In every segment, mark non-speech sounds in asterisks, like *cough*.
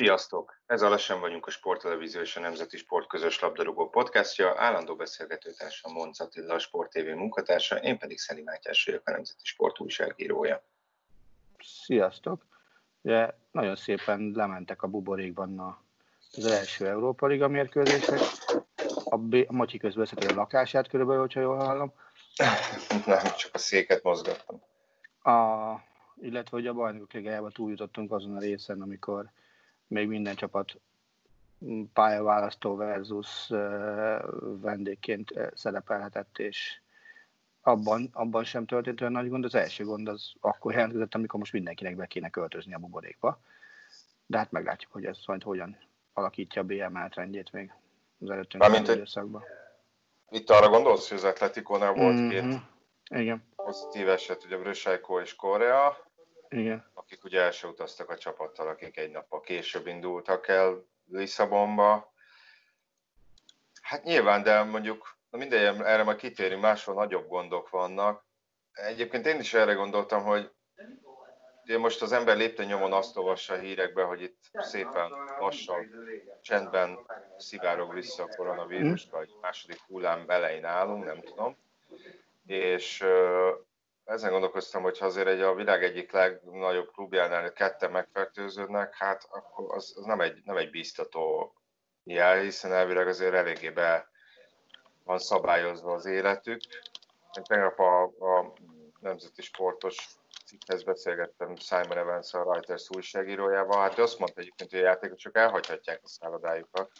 Sziasztok! Ez a Lesen vagyunk a Sporttelevízió és a Nemzeti Sport közös labdarúgó podcastja. Állandó beszélgetőtársam Monc Attila, a Sport TV munkatársa, én pedig Szeli Mátyás vagyok, a Nemzeti Sport újságírója. Sziasztok! Ugye nagyon szépen lementek a buborékban az első Európa Liga mérkőzések. A, B, a Matyi közbeszélt a lakását körülbelül, hogyha jól hallom. Nem, csak a széket mozgattam. A, illetve, hogy a bajnokok ligájába túljutottunk azon a részen, amikor még minden csapat pályaválasztó versus vendégként szerepelhetett, és abban, abban sem történt olyan nagy gond. Az első gond az akkor jelentkezett, amikor most mindenkinek be kéne költözni a buborékba. De hát meglátjuk, hogy ez majd hogyan alakítja a BL menetrendjét még az előttünk Mármint, időszakban. Itt arra gondolsz, hogy az Atletikónál volt Mhm. két Igen, pozitív eset, ugye Brösajkó és Korea, igen. akik ugye első utaztak a csapattal, akik egy nappal később indultak el Lisszabonba. Hát nyilván, de mondjuk, na mindegy, erre majd kitérünk, máshol nagyobb gondok vannak. Egyébként én is erre gondoltam, hogy ugye most az ember lépten nyomon azt olvassa a hírekbe, hogy itt szépen lassan, csendben szivárog vissza a koronavírus, vagy második hullám elején állunk, nem tudom. És ezen gondolkoztam, hogy ha azért egy a világ egyik legnagyobb klubjánál ketten megfertőződnek, hát akkor az, az nem, egy, nem egy bíztató jel, hiszen elvileg azért eléggé be van szabályozva az életük. Én tegnap a, a nemzeti sportos cikkhez beszélgettem Simon evans a Reuters újságírójával, hát ő azt mondta egyébként, hogy a játékosok elhagyhatják a szállodájukat,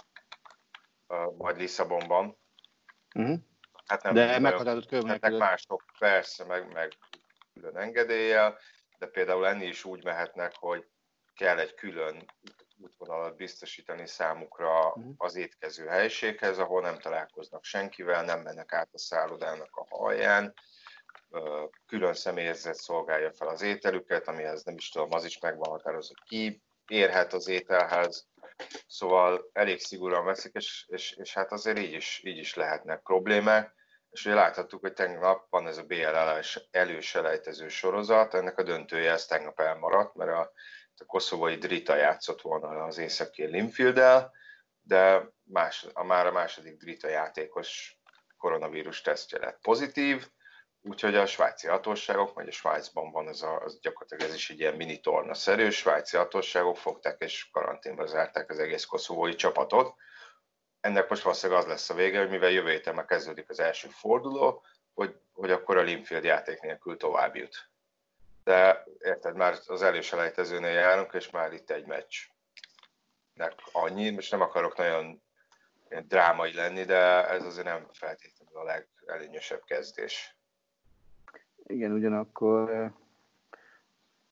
majd Lisszabonban. Uh-huh. Hát nem De meghatározott körülmények mások, persze, meg, meg külön engedéllyel, de például enni is úgy mehetnek, hogy kell egy külön útvonalat biztosítani számukra Mhm. az étkező helységhez, ahol nem találkoznak senkivel, nem mennek át a szállodának a halján, külön személyzet szolgálja fel az ételüket, amihez nem is tudom, az is megvan határozva, ki érhet az ételhez, szóval elég szigorúan veszik, és, és, és hát azért így is, így is lehetnek problémák. És ugye láthattuk, hogy tegnap van ez a BL elős- előselejtező sorozat, ennek a döntője ez tegnap elmaradt, mert a, a koszovai Drita játszott volna az északi linfield de más, a már a második Drita játékos koronavírus tesztje lett pozitív, úgyhogy a svájci hatóságok, vagy a Svájcban van ez a, az gyakorlatilag ez is egy ilyen mini torna-szerű, a svájci hatóságok fogták és karanténba zárták az egész koszovói csapatot. Ennek most valószínűleg az lesz a vége, hogy mivel jövő héten már kezdődik az első forduló, hogy, hogy akkor a Linfield játék nélkül tovább jut. De érted, már az előselejtezőnél járunk, és már itt egy meccsnek annyi, most nem akarok nagyon drámai lenni, de ez azért nem feltétlenül a legelőnyösebb kezdés. Igen, ugyanakkor eh,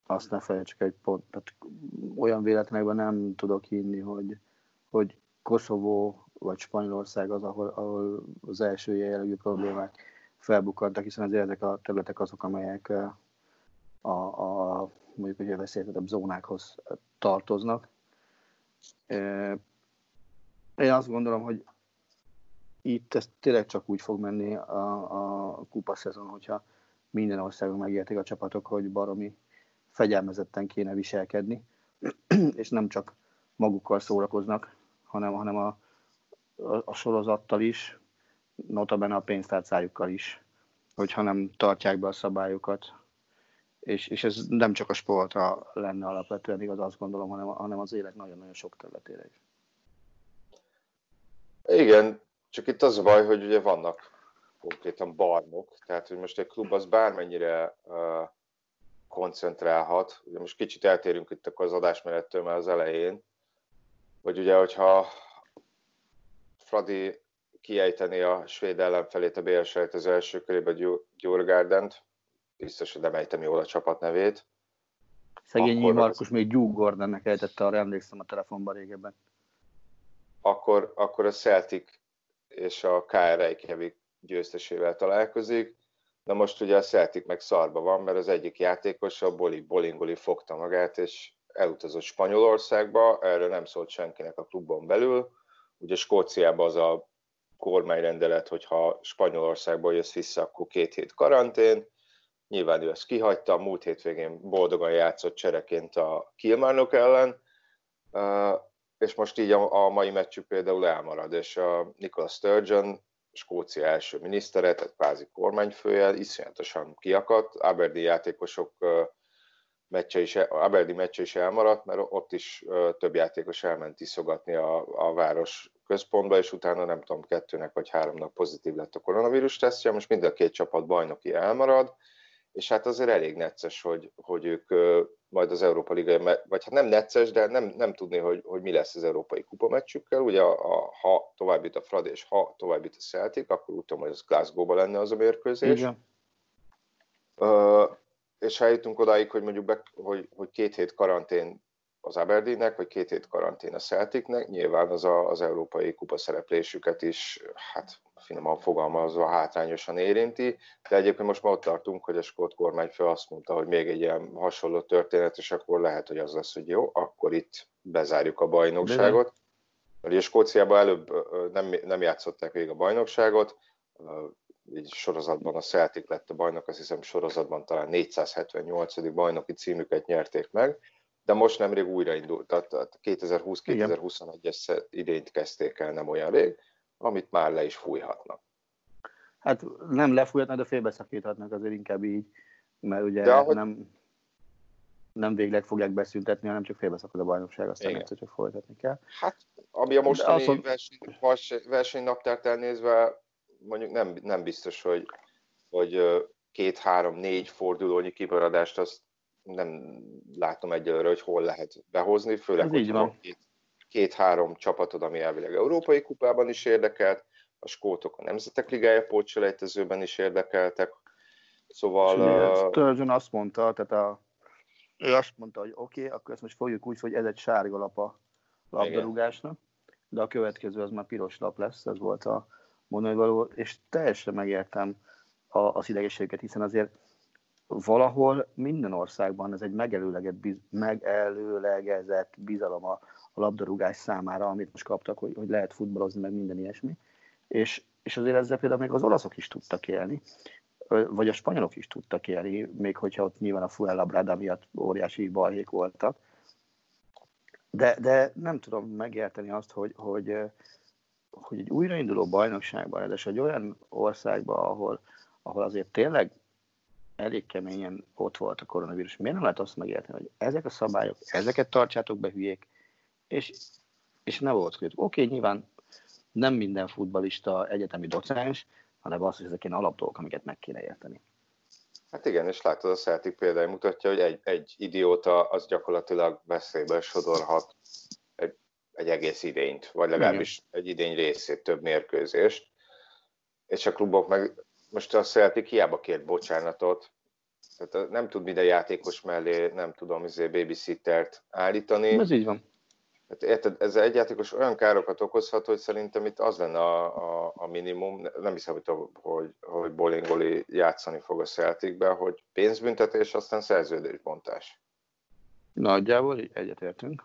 azt ne felejtsük egy pont, tehát olyan véletlenekben nem tudok hinni, hogy, hogy Koszovó vagy Spanyolország az, ahol, ahol az első jellegű problémák felbukkantak, hiszen azért ezek a területek azok, amelyek eh, a, a mondjuk hogy a veszélyeztetebb zónákhoz tartoznak. Eh, Én azt gondolom, hogy itt ez tényleg csak úgy fog menni a, a kupa szezon, hogyha minden országon megértik a csapatok, hogy baromi fegyelmezetten kéne viselkedni, *clears throat* és nem csak magukkal szórakoznak, hanem, hanem a, a, a sorozattal is, notabene a pénztárcájukkal is, hogyha nem tartják be a szabályokat. És, és ez nem csak a sportra lenne alapvetően igaz, azt gondolom, hanem, hanem az élet nagyon-nagyon sok területére is. Igen, Csak itt az a baj, hogy ugye vannak konkrétan barmok, tehát hogy most egy klub az bármennyire uh, koncentrálhat, ugye most kicsit eltérünk itt az adásmenettől már az elején, hogy ugye, hogyha Fradi kiejteni a svéd ellenfelét a bl az első körében Gyurgárdent, biztos, hogy nem ejtem jól a csapat nevét. Szegény akkor Markus még Gyú Gordonnek ejtette, arra emlékszem a telefonban régebben. Akkor, akkor a Celtic és a KR Reykjavik győztesével találkozik. Na most ugye a Celtic meg szarba van, mert az egyik játékos, a Boli Bolingoli fogta magát, és elutazott Spanyolországba, erről nem szólt senkinek a klubon belül. Ugye Skóciában az a kormányrendelet, hogyha Spanyolországból jössz vissza, akkor két hét karantén. Nyilván ő ezt kihagyta, múlt hétvégén boldogan játszott csereként a Kilmárnok ellen, és most így a mai meccsük például elmarad, és a Nicola Sturgeon, Skócia első minisztere, tehát kvázi kormányfője, iszonyatosan kiakadt, Aberdeen játékosok meccse is, Aberdeen meccse is elmaradt, mert ott is több játékos elment iszogatni a, a város központba, és utána nem tudom, kettőnek vagy háromnak pozitív lett a koronavírus tesztje, most mind a két csapat bajnoki elmarad, és hát azért elég necces, hogy, hogy ők majd az Európa Liga, vagy hát nem necces, de nem, nem tudni, hogy, hogy mi lesz az Európai Kupa meccsükkel. Ugye a, a, ha tovább jut a Frad, és ha tovább jut a Celtic, akkor úgy tudom, hogy az Glasgow-ba lenne az a mérkőzés. Igen. Uh, és ha eljutunk odáig, hogy mondjuk be, hogy, hogy két hét karantén az Aberdeennek, vagy két hét karantén a Celticnek, nyilván az a, az európai kupa szereplésüket is, hát finoman fogalmazva hátrányosan érinti, de egyébként most már ott tartunk, hogy a skót kormányfő azt mondta, hogy még egy ilyen hasonló történet, és akkor lehet, hogy az lesz, hogy jó, akkor itt bezárjuk a bajnokságot. Ugye Skóciában előbb nem, nem játszották végig a bajnokságot, sorozatban a Celtic lett a bajnok, azt hiszem sorozatban talán 478. bajnoki címüket nyerték meg, de most nemrég újraindult, tehát 2020-2021-es idényt kezdték el nem olyan rég, amit már le is fújhatnak. Hát nem lefújhatnak, de félbeszakíthatnak azért inkább így, mert ugye de ahogy... nem, nem végleg fogják beszüntetni, hanem csak félbeszakad a bajnokság, aztán egyszer csak folytatni kell. Hát, ami a mostani azon... verseny, versenynaptárt elnézve, mondjuk nem, nem biztos, hogy, hogy két, három, négy fordulónyi kiparadást azt nem látom egyelőre, hogy hol lehet behozni, főleg, Ez hogy van. Két, két-három csapatod, ami elvileg Európai Kupában is érdekelt, a skótok a Nemzetek Ligája pótselejtezőben is érdekeltek, szóval... Uh... Sturgeon azt mondta, tehát a, ő azt mondta, hogy oké, okay, akkor ezt most fogjuk úgy, hogy ez egy sárga lap a labdarúgásnak, de a következő az már piros lap lesz, ez volt a mondani való, és teljesen megértem a, az idegességeket, hiszen azért valahol minden országban ez egy megelőlegezett, megelőlegezett bizalom a, a labdarúgás számára, amit most kaptak, hogy, hogy lehet futballozni, meg minden ilyesmi. És, és azért ezzel például még az olaszok is tudtak élni, vagy a spanyolok is tudtak élni, még hogyha ott nyilván a Fuenlabrada miatt óriási balhék voltak. De, de nem tudom megérteni azt, hogy, hogy, hogy egy újrainduló bajnokságban, és egy olyan országban, ahol, ahol azért tényleg elég keményen ott volt a koronavírus, miért nem lehet azt megérteni, hogy ezek a szabályok, ezeket tartsátok be hülyék, és, és ne volt Oké, okay, nyilván nem minden futbalista egyetemi docens, hanem az, hogy ezek ilyen alapdolgok, amiket meg kéne érteni. Hát igen, és látod, a Celtic példája mutatja, hogy egy, egy idióta az gyakorlatilag veszélybe sodorhat egy, egész idényt, vagy legalábbis igen. egy idény részét, több mérkőzést. És a klubok meg, most a Celtic hiába kért bocsánatot, tehát nem tud minden játékos mellé, nem tudom, izé babysittert állítani. Ez így van. Hát érted, ez egy játékos olyan károkat okozhat, hogy szerintem itt az lenne a, a, a minimum, nem hiszem, hogy, hogy, hogy Bolingoli játszani fog a Celticbe, hogy pénzbüntetés, aztán szerződésbontás. Nagyjából egyetértünk.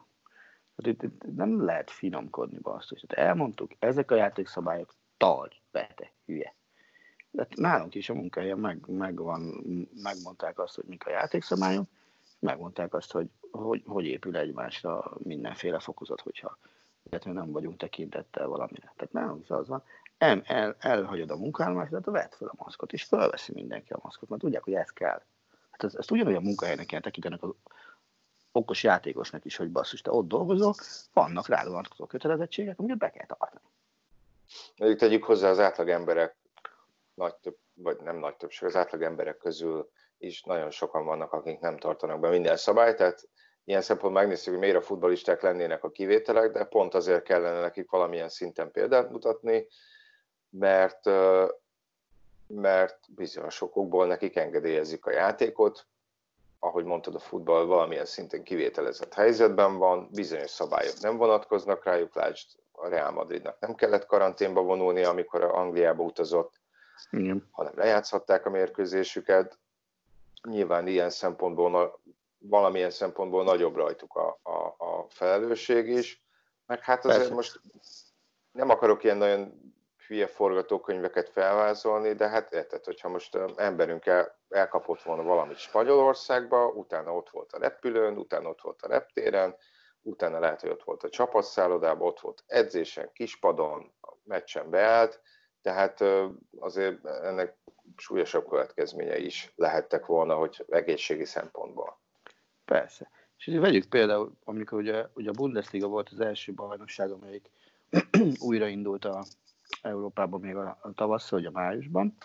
Hát itt, itt nem lehet finomkodni basszus. Hát elmondtuk, ezek a játékszabályok, tarts, bete, hülye. De nálunk is a munkahelyen meg, megvan, megmondták azt, hogy mik a játékszabályok, megmondták azt, hogy hogy, hogy épül egymásra mindenféle fokozat, hogyha illetve nem vagyunk tekintettel valamire. Tehát nálunk az van, el, el, elhagyod a munkállomást, tehát vedd fel a maszkot, és felveszi mindenki a maszkot, mert tudják, hogy ez kell. Hát ezt, ezt ugyanolyan munkahelynek kell tekintenek az okos játékosnak is, hogy basszus, te ott dolgozol, vannak rád vonatkozó kötelezettségek, amiket be kell tartani. Mondjuk tegyük hozzá az átlag emberek nagy több, vagy nem nagy többség, az átlag emberek közül is nagyon sokan vannak, akik nem tartanak be minden szabályt, tehát ilyen szempontból megnézzük, hogy miért a futbalisták lennének a kivételek, de pont azért kellene nekik valamilyen szinten példát mutatni, mert, mert bizonyos okokból nekik engedélyezik a játékot, ahogy mondtad, a futball valamilyen szinten kivételezett helyzetben van, bizonyos szabályok nem vonatkoznak rájuk, lásd, a Real Madridnak nem kellett karanténba vonulni, amikor a Angliába utazott, Igen. hanem lejátszhatták a mérkőzésüket. Nyilván ilyen szempontból, valamilyen szempontból nagyobb rajtuk a, a, a felelősség is, meg hát azért Persze. most nem akarok ilyen nagyon hülye forgatókönyveket felvázolni, de hát érted, hogyha most emberünk el, elkapott volna valamit Spanyolországba, utána ott volt a repülőn, utána ott volt a reptéren, utána lehet, hogy ott volt a csapatszállodában, ott volt edzésen, kispadon, a meccsen beállt, tehát azért ennek súlyosabb következményei is lehettek volna, hogy egészségi szempontból. Persze. És így vegyük például, amikor ugye, ugye a Bundesliga volt az első bajnokság, amelyik *clears throat* újraindult a Európában még a, a tavasszal, vagy a májusban,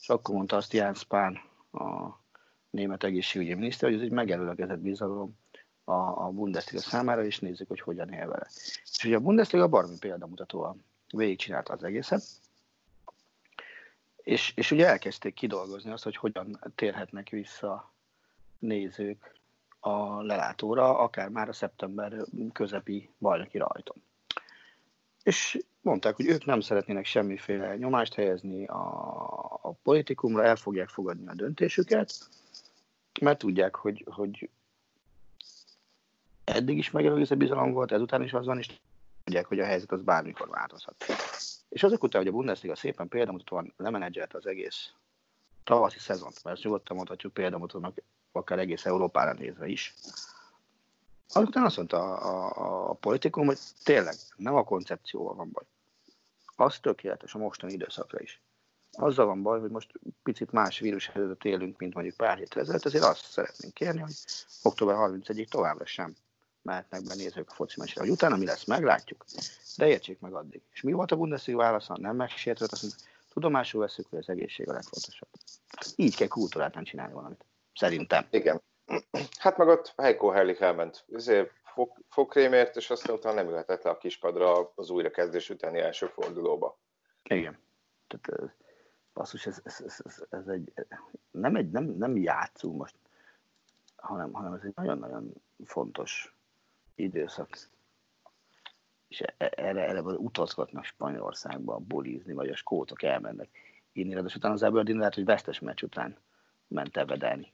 és akkor mondta azt Ján Spán, a német egészségügyi miniszter, hogy ez egy megelőlegezett bizalom a, a Bundesliga számára, és nézzük, hogy hogyan él vele. És ugye a Bundesliga barmi példamutatóan végigcsinálta az egészet, és, és ugye elkezdték kidolgozni azt, hogy hogyan térhetnek vissza nézők a lelátóra, akár már a szeptember közepi bajnoki rajton. És mondták, hogy ők nem szeretnének semmiféle nyomást helyezni a, a politikumra, el fogják fogadni a döntésüket, mert tudják, hogy, hogy eddig is megelőző bizalom volt, ezután is az van, és tudják, hogy a helyzet az bármikor változhat. És azok után, hogy a Bundesliga szépen példamutatóan lemenedzselt az egész tavaszi szezont, mert nyugodtan mondhatjuk példamutatónak akár egész Európára nézve is, azután azt mondta a, a, a politikum, hogy tényleg nem a koncepcióval van baj. Az tökéletes a mostani időszakra is. Azzal van baj, hogy most picit más vírushelyzetet élünk, mint mondjuk pár héttel ezelőtt, ezért azt szeretnénk kérni, hogy október 31-ig továbbra sem mehetnek be nézők a foci meccsre, hogy utána mi lesz, meglátjuk, de értsék meg addig. És mi volt a Bundesliga válasza? Nem megsértett, azt mondta, tudomásul veszük, hogy az egészség a legfontosabb. Így kell kultúráltan csinálni valamit. Szerintem. Igen. Hát meg ott Heiko Herlik elment ezért fok, fokrémért, és aztán utána nem ülhetett le a kispadra az újrakezdés utáni első fordulóba. Igen. Tehát basszus, ez, ez, ez, ez, ez egy, nem, egy, nem, nem játszunk most, hanem, hanem ez egy nagyon-nagyon fontos időszak. És e, erre, erre utazgatnak Spanyolországba bulizni, vagy a skótok elmennek inni, de utána az Aberdeen lehet, hogy vesztes meccs után ment evedelni.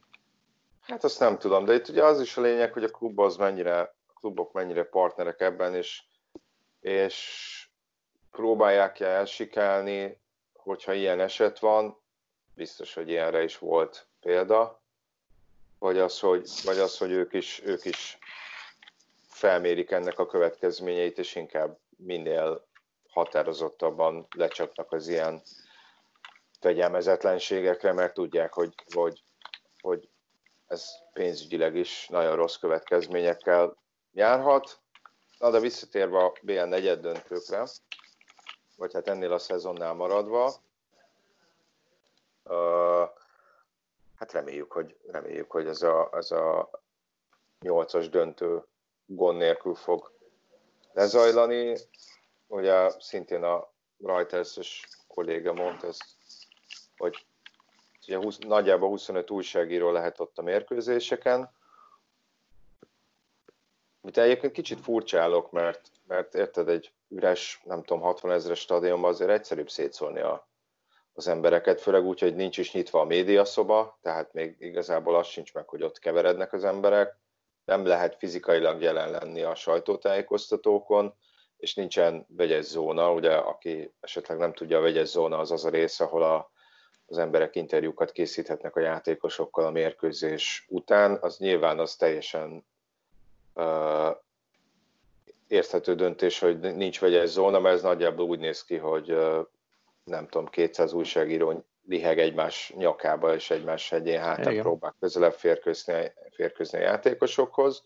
Hát azt nem tudom, de itt ugye az is a lényeg, hogy a klub az mennyire, a klubok mennyire partnerek ebben, és, és próbálják -e elsikálni, hogyha ilyen eset van, biztos, hogy ilyenre is volt példa, vagy az, hogy, vagy az, hogy ők, is, ők is felmérik ennek a következményeit, és inkább minél határozottabban lecsapnak az ilyen fegyelmezetlenségekre, mert tudják, hogy, hogy, hogy ez pénzügyileg is nagyon rossz következményekkel járhat. Na de visszatérve a BL negyed döntőkre, vagy hát ennél a szezonnál maradva, uh, hát reméljük, hogy, reméljük, hogy ez a, ez a nyolcas döntő gond nélkül fog lezajlani. Ugye szintén a Reuters-es kolléga mondta hogy Ugye 20, nagyjából 25 újságíró lehet ott a mérkőzéseken. Mit egyébként kicsit furcsálok, mert, mert érted, egy üres, nem tudom, 60 ezeres stadionban azért egyszerűbb szétszólni a, az embereket, főleg úgy, hogy nincs is nyitva a médiaszoba, tehát még igazából az sincs meg, hogy ott keverednek az emberek, nem lehet fizikailag jelen lenni a sajtótájékoztatókon, és nincsen vegyes zóna, ugye, aki esetleg nem tudja, a vegyes zóna az az a rész, ahol a az emberek interjúkat készíthetnek a játékosokkal a mérkőzés után, az nyilván az teljesen uh, érthető döntés, hogy nincs vegyes zóna, mert ez nagyjából úgy néz ki, hogy uh, nem tudom, 200 újságíró liheg egymás nyakába, és egymás hegyén hátán próbál közelebb férkőzni, férkőzni a játékosokhoz.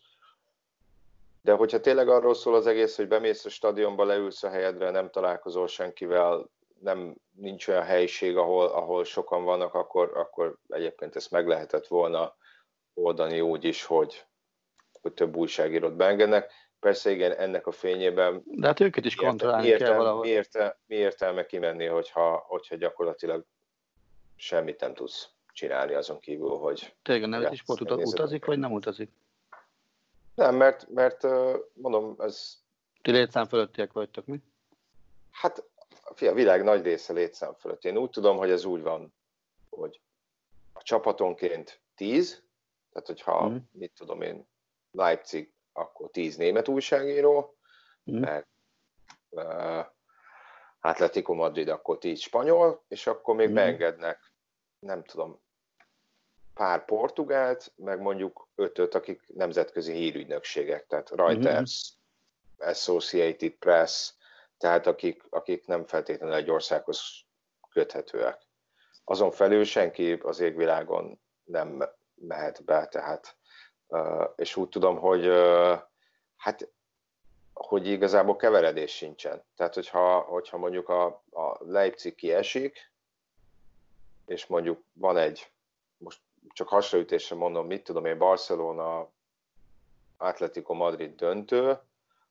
De hogyha tényleg arról szól az egész, hogy bemész a stadionba, leülsz a helyedre, nem találkozol senkivel, nem, nincs olyan helység, ahol, ahol sokan vannak, akkor, akkor egyébként ezt meg lehetett volna oldani úgy is, hogy, hogy több újságírót beengednek. Persze igen, ennek a fényében... De hát őket is kontrollálni kell valahol. Mi, érte, mi értelme kimenni, hogyha, hogyha gyakorlatilag semmit nem tudsz csinálni azon kívül, hogy... Tényleg a neveti sport utazik, vagy nem utazik? Nem, mert, mert mondom, ez... Ti létszám fölöttiek vagytok, mi? Hát a világ nagy része létszám fölött. Én úgy tudom, hogy ez úgy van, hogy a csapatonként 10, tehát hogyha, mm. mit tudom én, Leipzig, akkor 10 német újságíró, mm. meg uh, Atletico Madrid, akkor 10 spanyol, és akkor még mm. beengednek, nem tudom, pár portugált, meg mondjuk ötöt, akik nemzetközi hírügynökségek, tehát Reuters, mm-hmm. Associated Press, tehát akik, akik nem feltétlenül egy országhoz köthetőek. Azon felül senki az égvilágon nem mehet be, tehát és úgy tudom, hogy hát hogy igazából keveredés sincsen. Tehát, hogyha, hogyha mondjuk a, a Leipzig kiesik, és mondjuk van egy, most csak hasraütésre mondom, mit tudom én, Barcelona, Atletico Madrid döntő,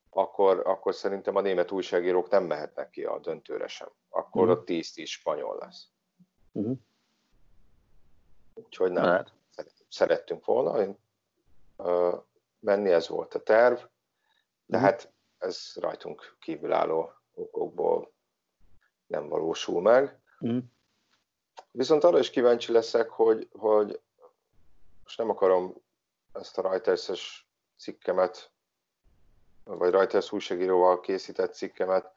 akkor, akkor szerintem a német újságírók nem mehetnek ki a döntőre sem. Akkor uh-huh. ott 10-10 spanyol lesz. Uh-huh. Úgyhogy nem. Lehet. Szerettünk volna én, ö, menni, ez volt a terv, de uh-huh. hát ez rajtunk kívülálló okokból nem valósul meg. Uh-huh. Viszont arra is kíváncsi leszek, hogy, hogy most nem akarom ezt a Reuters-es cikkemet vagy Reuters újságíróval készített cikkemet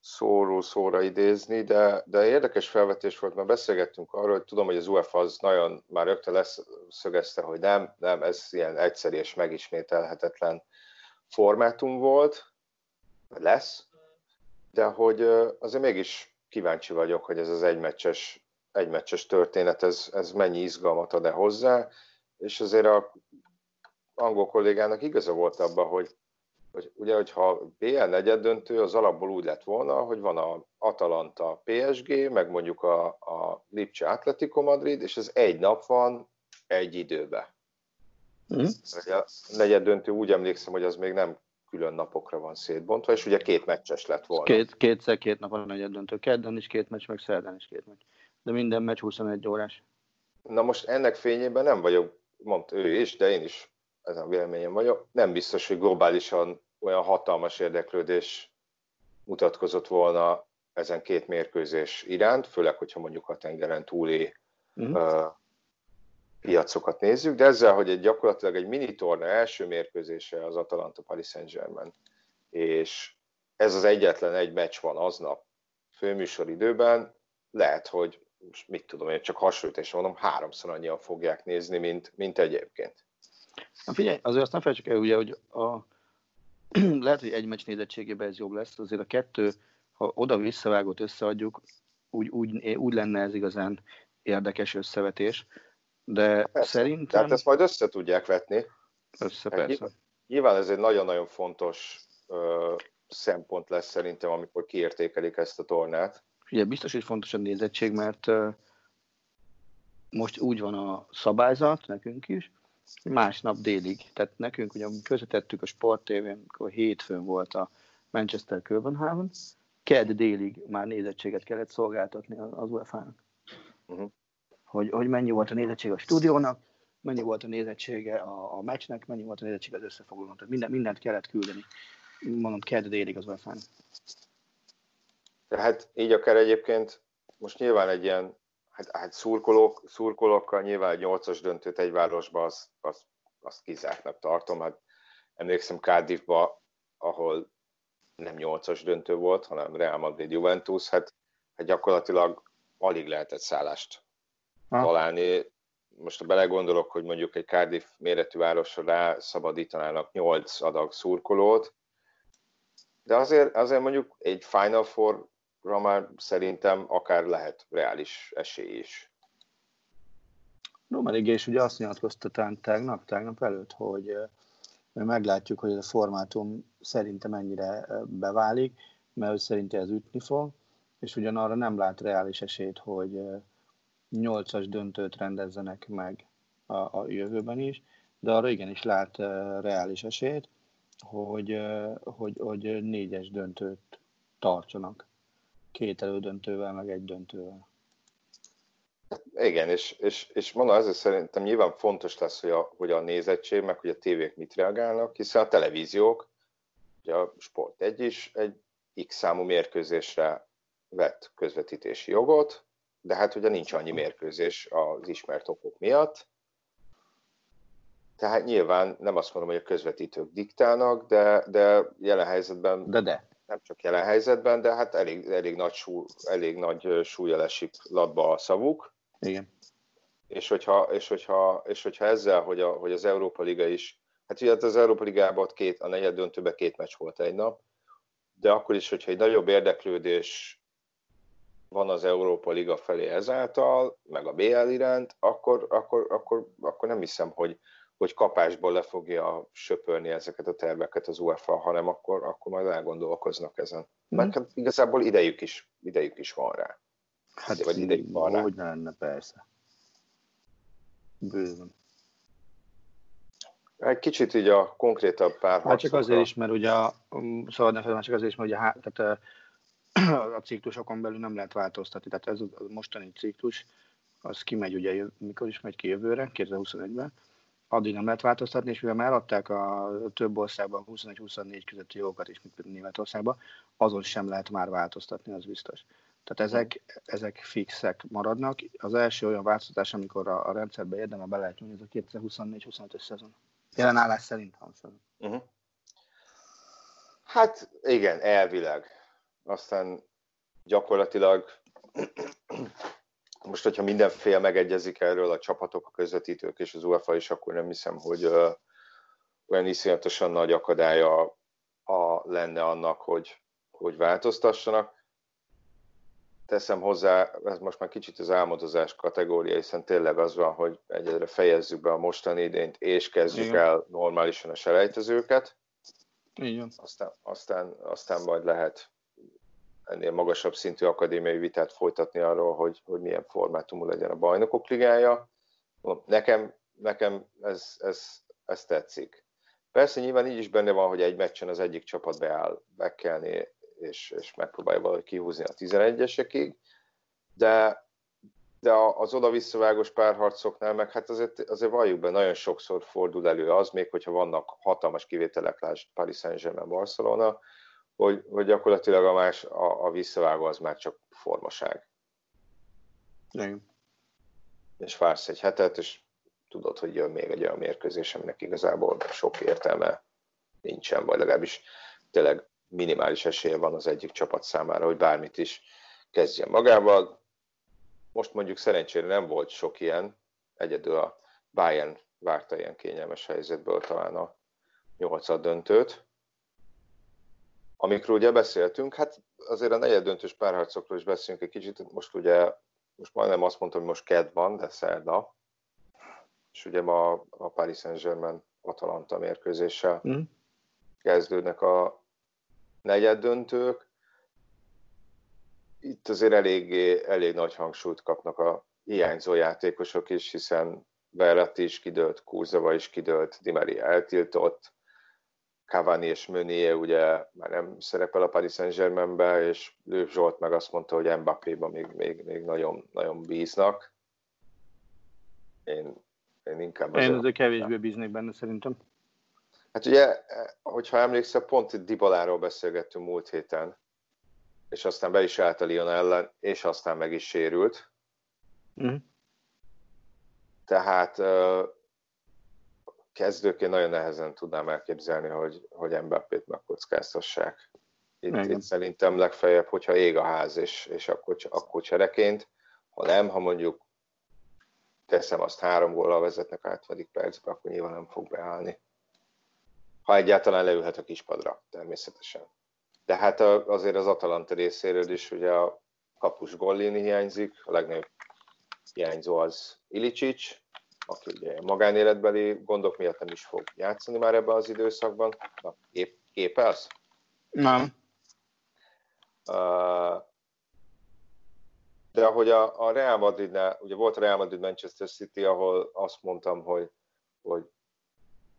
szóról szóra idézni, de, de érdekes felvetés volt, mert beszélgettünk arról, hogy tudom, hogy az UEFA az nagyon már rögtön leszögezte, hogy nem, nem, ez ilyen egyszerű és megismételhetetlen formátum volt, lesz, de hogy azért mégis kíváncsi vagyok, hogy ez az egymeccses, egymeccses történet, ez, ez mennyi izgalmat ad-e hozzá, és azért a angol kollégának igaza volt abban, hogy hogy ugye, hogyha BL negyed döntő, az alapból úgy lett volna, hogy van a Atalanta PSG, meg mondjuk a, a Lipcse Atletico Madrid, és ez egy nap van egy időbe. Mm. A negyed döntő úgy emlékszem, hogy az még nem külön napokra van szétbontva, és ugye két meccses lett volna. Két, kétszer két nap a negyed döntő. Kedden is két meccs, meg szerdán is két meccs. De minden meccs 21 órás. Na most ennek fényében nem vagyok, mondta ő is, de én is ezen a véleményem vagyok, nem biztos, hogy globálisan olyan hatalmas érdeklődés mutatkozott volna ezen két mérkőzés iránt, főleg, hogyha mondjuk a tengeren túli uh-huh. uh, piacokat nézzük, de ezzel, hogy egy gyakorlatilag egy mini torna első mérkőzése az Atalanta Paris Saint-Germain, és ez az egyetlen egy meccs van aznap főműsor időben, lehet, hogy most mit tudom én, csak hasonlításra mondom, háromszor annyian fogják nézni, mint, mint egyébként. Na figyelj, azért azt nem felejtsük el, ugye, hogy a, *clears throat* lehet, hogy egy meccs nézettségében ez jobb lesz, azért a kettő, ha oda visszavágott összeadjuk, úgy, úgy, úgy lenne ez igazán érdekes összevetés, de persze. szerintem... Tehát ezt majd össze tudják vetni. Össze, persze. Nyilván, nyilván ez egy nagyon-nagyon fontos ö, szempont lesz szerintem, amikor kiértékelik ezt a tornát. Ugye biztos, hogy fontos a nézettség, mert ö, most úgy van a szabályzat nekünk is, másnap délig. Tehát nekünk ugye közvetettük a Sport tv amikor hétfőn volt a Manchester Copenhagen, kedd délig már nézettséget kellett szolgáltatni az UEFA-nak. Uh-huh. Hogy, hogy mennyi volt a nézettség a stúdiónak, mennyi volt a nézettsége a, a meccsnek, mennyi volt a nézettsége az összefoglalónak. Tehát minden, mindent kellett küldeni. Mondom, kedd délig az UEFA-nak. Tehát így akár egyébként most nyilván egy ilyen hát, hát szurkolók, szurkolókkal nyilván egy nyolcas döntőt egy városba, azt, azt, azt kizártnak tartom. Hát emlékszem Cardiffba, ahol nem nyolcas döntő volt, hanem Real Madrid Juventus, hát, hát gyakorlatilag alig lehetett szállást ha. találni. Most ha belegondolok, hogy mondjuk egy Cardiff méretű városra rá szabadítanának 8 adag szurkolót, de azért, azért mondjuk egy Final Four már szerintem akár lehet reális esély is. Romarig és ugye azt nyilatkozta tegnap, tegnap előtt, hogy, meglátjuk, hogy ez a formátum szerintem mennyire beválik, mert szerintem ez ütni fog, és ugyanarra nem lát reális esélyt, hogy nyolcas döntőt rendezzenek meg a, a jövőben is, de arra igenis lát reális esélyt, hogy, hogy, hogy négyes döntőt tartsanak. Két elődöntővel, meg egy döntővel. Igen, és, és, és mondom, ezért szerintem nyilván fontos lesz, hogy a, hogy a nézettség, meg hogy a tévék mit reagálnak, hiszen a televíziók, ugye a Sport egy is egy X számú mérkőzésre vett közvetítési jogot, de hát ugye nincs annyi mérkőzés az ismert okok miatt, tehát nyilván nem azt mondom, hogy a közvetítők diktálnak, de, de jelen helyzetben, de de. Nem csak jelen helyzetben, de hát elég, elég, nagy, sú, elég nagy súlya esik latba a szavuk. Igen. És hogyha, és hogyha, és hogyha ezzel, hogy, a, hogy az Európa Liga is, hát ugye az Európa Ligában két, a negyed döntőben két meccs volt egy nap, de akkor is, hogyha egy nagyobb érdeklődés van az Európa Liga felé ezáltal, meg a BL iránt, akkor, akkor, akkor, akkor nem hiszem, hogy, hogy kapásból le fogja söpörni ezeket a terveket az UEFA, hanem akkor, akkor majd elgondolkoznak ezen. Mm. Mert hát igazából idejük is, idejük is van rá. Hát vagy idejük van rá. Hogy lenne, persze. Bőven. Egy kicsit így a konkrétabb pár Hát csak azért is, mert ugye a, szóval ne csak azért is, mert ugye a, tehát a, *clears throat* a ciklusokon belül nem lehet változtatni. Tehát ez a mostani ciklus, az kimegy ugye, mikor is megy ki jövőre, 2021-ben, addig nem lehet változtatni, és mivel már adták a több országban 21-24 közötti jogokat is, mint Németországban, azon sem lehet már változtatni, az biztos. Tehát ezek, ezek fixek maradnak. Az első olyan változtatás, amikor a, a rendszerbe érdemel be lehet nyúlni, ez a 2024-25-ös szezon. Jelen állás szerint Hanson. Uh-huh. Hát igen, elvileg. Aztán gyakorlatilag most, hogyha minden fél megegyezik erről, a csapatok, a közvetítők és az UEFA is, akkor nem hiszem, hogy uh, olyan iszonyatosan nagy akadálya a, lenne annak, hogy, hogy változtassanak. Teszem hozzá, ez most már kicsit az álmodozás kategória, hiszen tényleg az van, hogy egyedre fejezzük be a mostani idényt, és kezdjük Igen. el normálisan a selejtezőket. Igen. Aztán, aztán, aztán majd lehet ennél magasabb szintű akadémiai vitát folytatni arról, hogy, hogy milyen formátumú legyen a bajnokok ligája. Nekem, nekem ez, ez, ez tetszik. Persze nyilván így is benne van, hogy egy meccsen az egyik csapat beáll bekelni, és, és megpróbálja valahogy kihúzni a 11-esekig, de, de az oda-visszavágos párharcoknál meg hát azért, azért valljuk be, nagyon sokszor fordul elő az, még hogyha vannak hatalmas kivételek, lásd Paris Saint-Germain, Barcelona, hogy, hogy gyakorlatilag a, más, a, a visszavágó az már csak formaság. Igen. És vársz egy hetet, és tudod, hogy jön még egy olyan mérkőzés, aminek igazából sok értelme nincsen, vagy legalábbis tényleg minimális esélye van az egyik csapat számára, hogy bármit is kezdjen magával. Most mondjuk szerencsére nem volt sok ilyen, egyedül a Bayern várta ilyen kényelmes helyzetből talán a nyolcad döntőt, Amikről ugye beszéltünk, hát azért a negyed döntős párharcokról is beszélünk egy kicsit. Most ugye, most majdnem azt mondtam, hogy most kedd van, de szerda. És ugye ma a Paris Saint-Germain Atalanta mérkőzéssel mm. kezdődnek a negyed döntők. Itt azért eléggé, elég nagy hangsúlyt kapnak a hiányzó játékosok is, hiszen Verratti is kidőlt, Kurzava is kidőlt, Di Maria eltiltott, Cavani és Meunier ugye már nem szerepel a Paris Saint-Germainbe, és Lőv Zsolt meg azt mondta, hogy Mbappé-ban még, még, még nagyon, nagyon bíznak. Én, én inkább... Én azért kevésbé bíznék benne szerintem. Hát ugye, hogyha emlékszel, pont itt Dibaláról beszélgettünk múlt héten, és aztán be is állt a Lyon ellen, és aztán meg is sérült. Mm. Tehát kezdőként nagyon nehezen tudnám elképzelni, hogy, hogy Mbappét megkockáztassák. Itt, itt szerintem legfeljebb, hogyha ég a ház, és, és akkor, akkor csereként, ha nem, ha mondjuk teszem azt három góllal vezetnek átvedik percbe, akkor nyilván nem fog beállni. Ha egyáltalán leülhet a kispadra, természetesen. De hát azért az Atalanta részéről is ugye a kapus Gollini hiányzik, a legnagyobb hiányzó az Ilicic, aki ugye magánéletbeli gondok miatt nem is fog játszani már ebben az időszakban. Na, kép, képelsz? Nem. De ahogy a, a Real Madridnál, ugye volt a Real Madrid Manchester City, ahol azt mondtam, hogy, hogy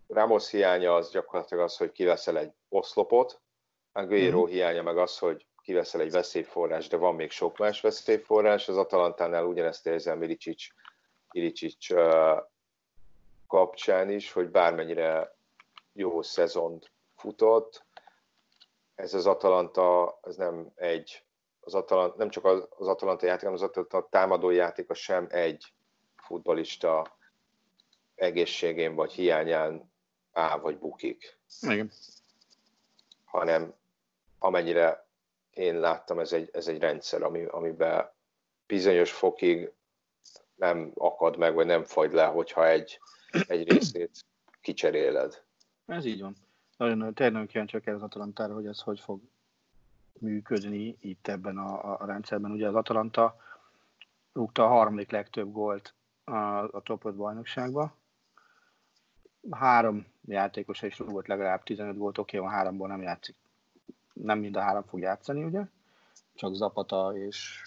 Ramos hiánya az gyakorlatilag az, hogy kiveszel egy oszlopot, Aguero mm. hiánya meg az, hogy kiveszel egy veszélyforrás, de van még sok más veszélyforrás. Az Atalantánál ugyanezt érzem Ilicic, Ilicic uh, kapcsán is, hogy bármennyire jó szezont futott, ez az Atalanta, ez nem egy, az Atalanta, nem csak az, az Atalanta játék, hanem az Atalanta támadó játéka sem egy futbalista egészségén vagy hiányán áll vagy bukik. Igen. Hanem amennyire én láttam, ez egy, ez egy rendszer, ami, amiben bizonyos fokig nem akad meg, vagy nem fagy le, hogyha egy, egy részét kicseréled. Ez így van. Nagyon, tényleg kíváncsi csak az Atalantára, hogy ez hogy fog működni itt ebben a, a rendszerben. Ugye az Atalanta rúgta a harmadik legtöbb gólt a, a top 5 bajnokságba. Három játékos is rúgott legalább 15 gólt, oké, okay, van háromból nem játszik. Nem mind a három fog játszani, ugye? Csak Zapata és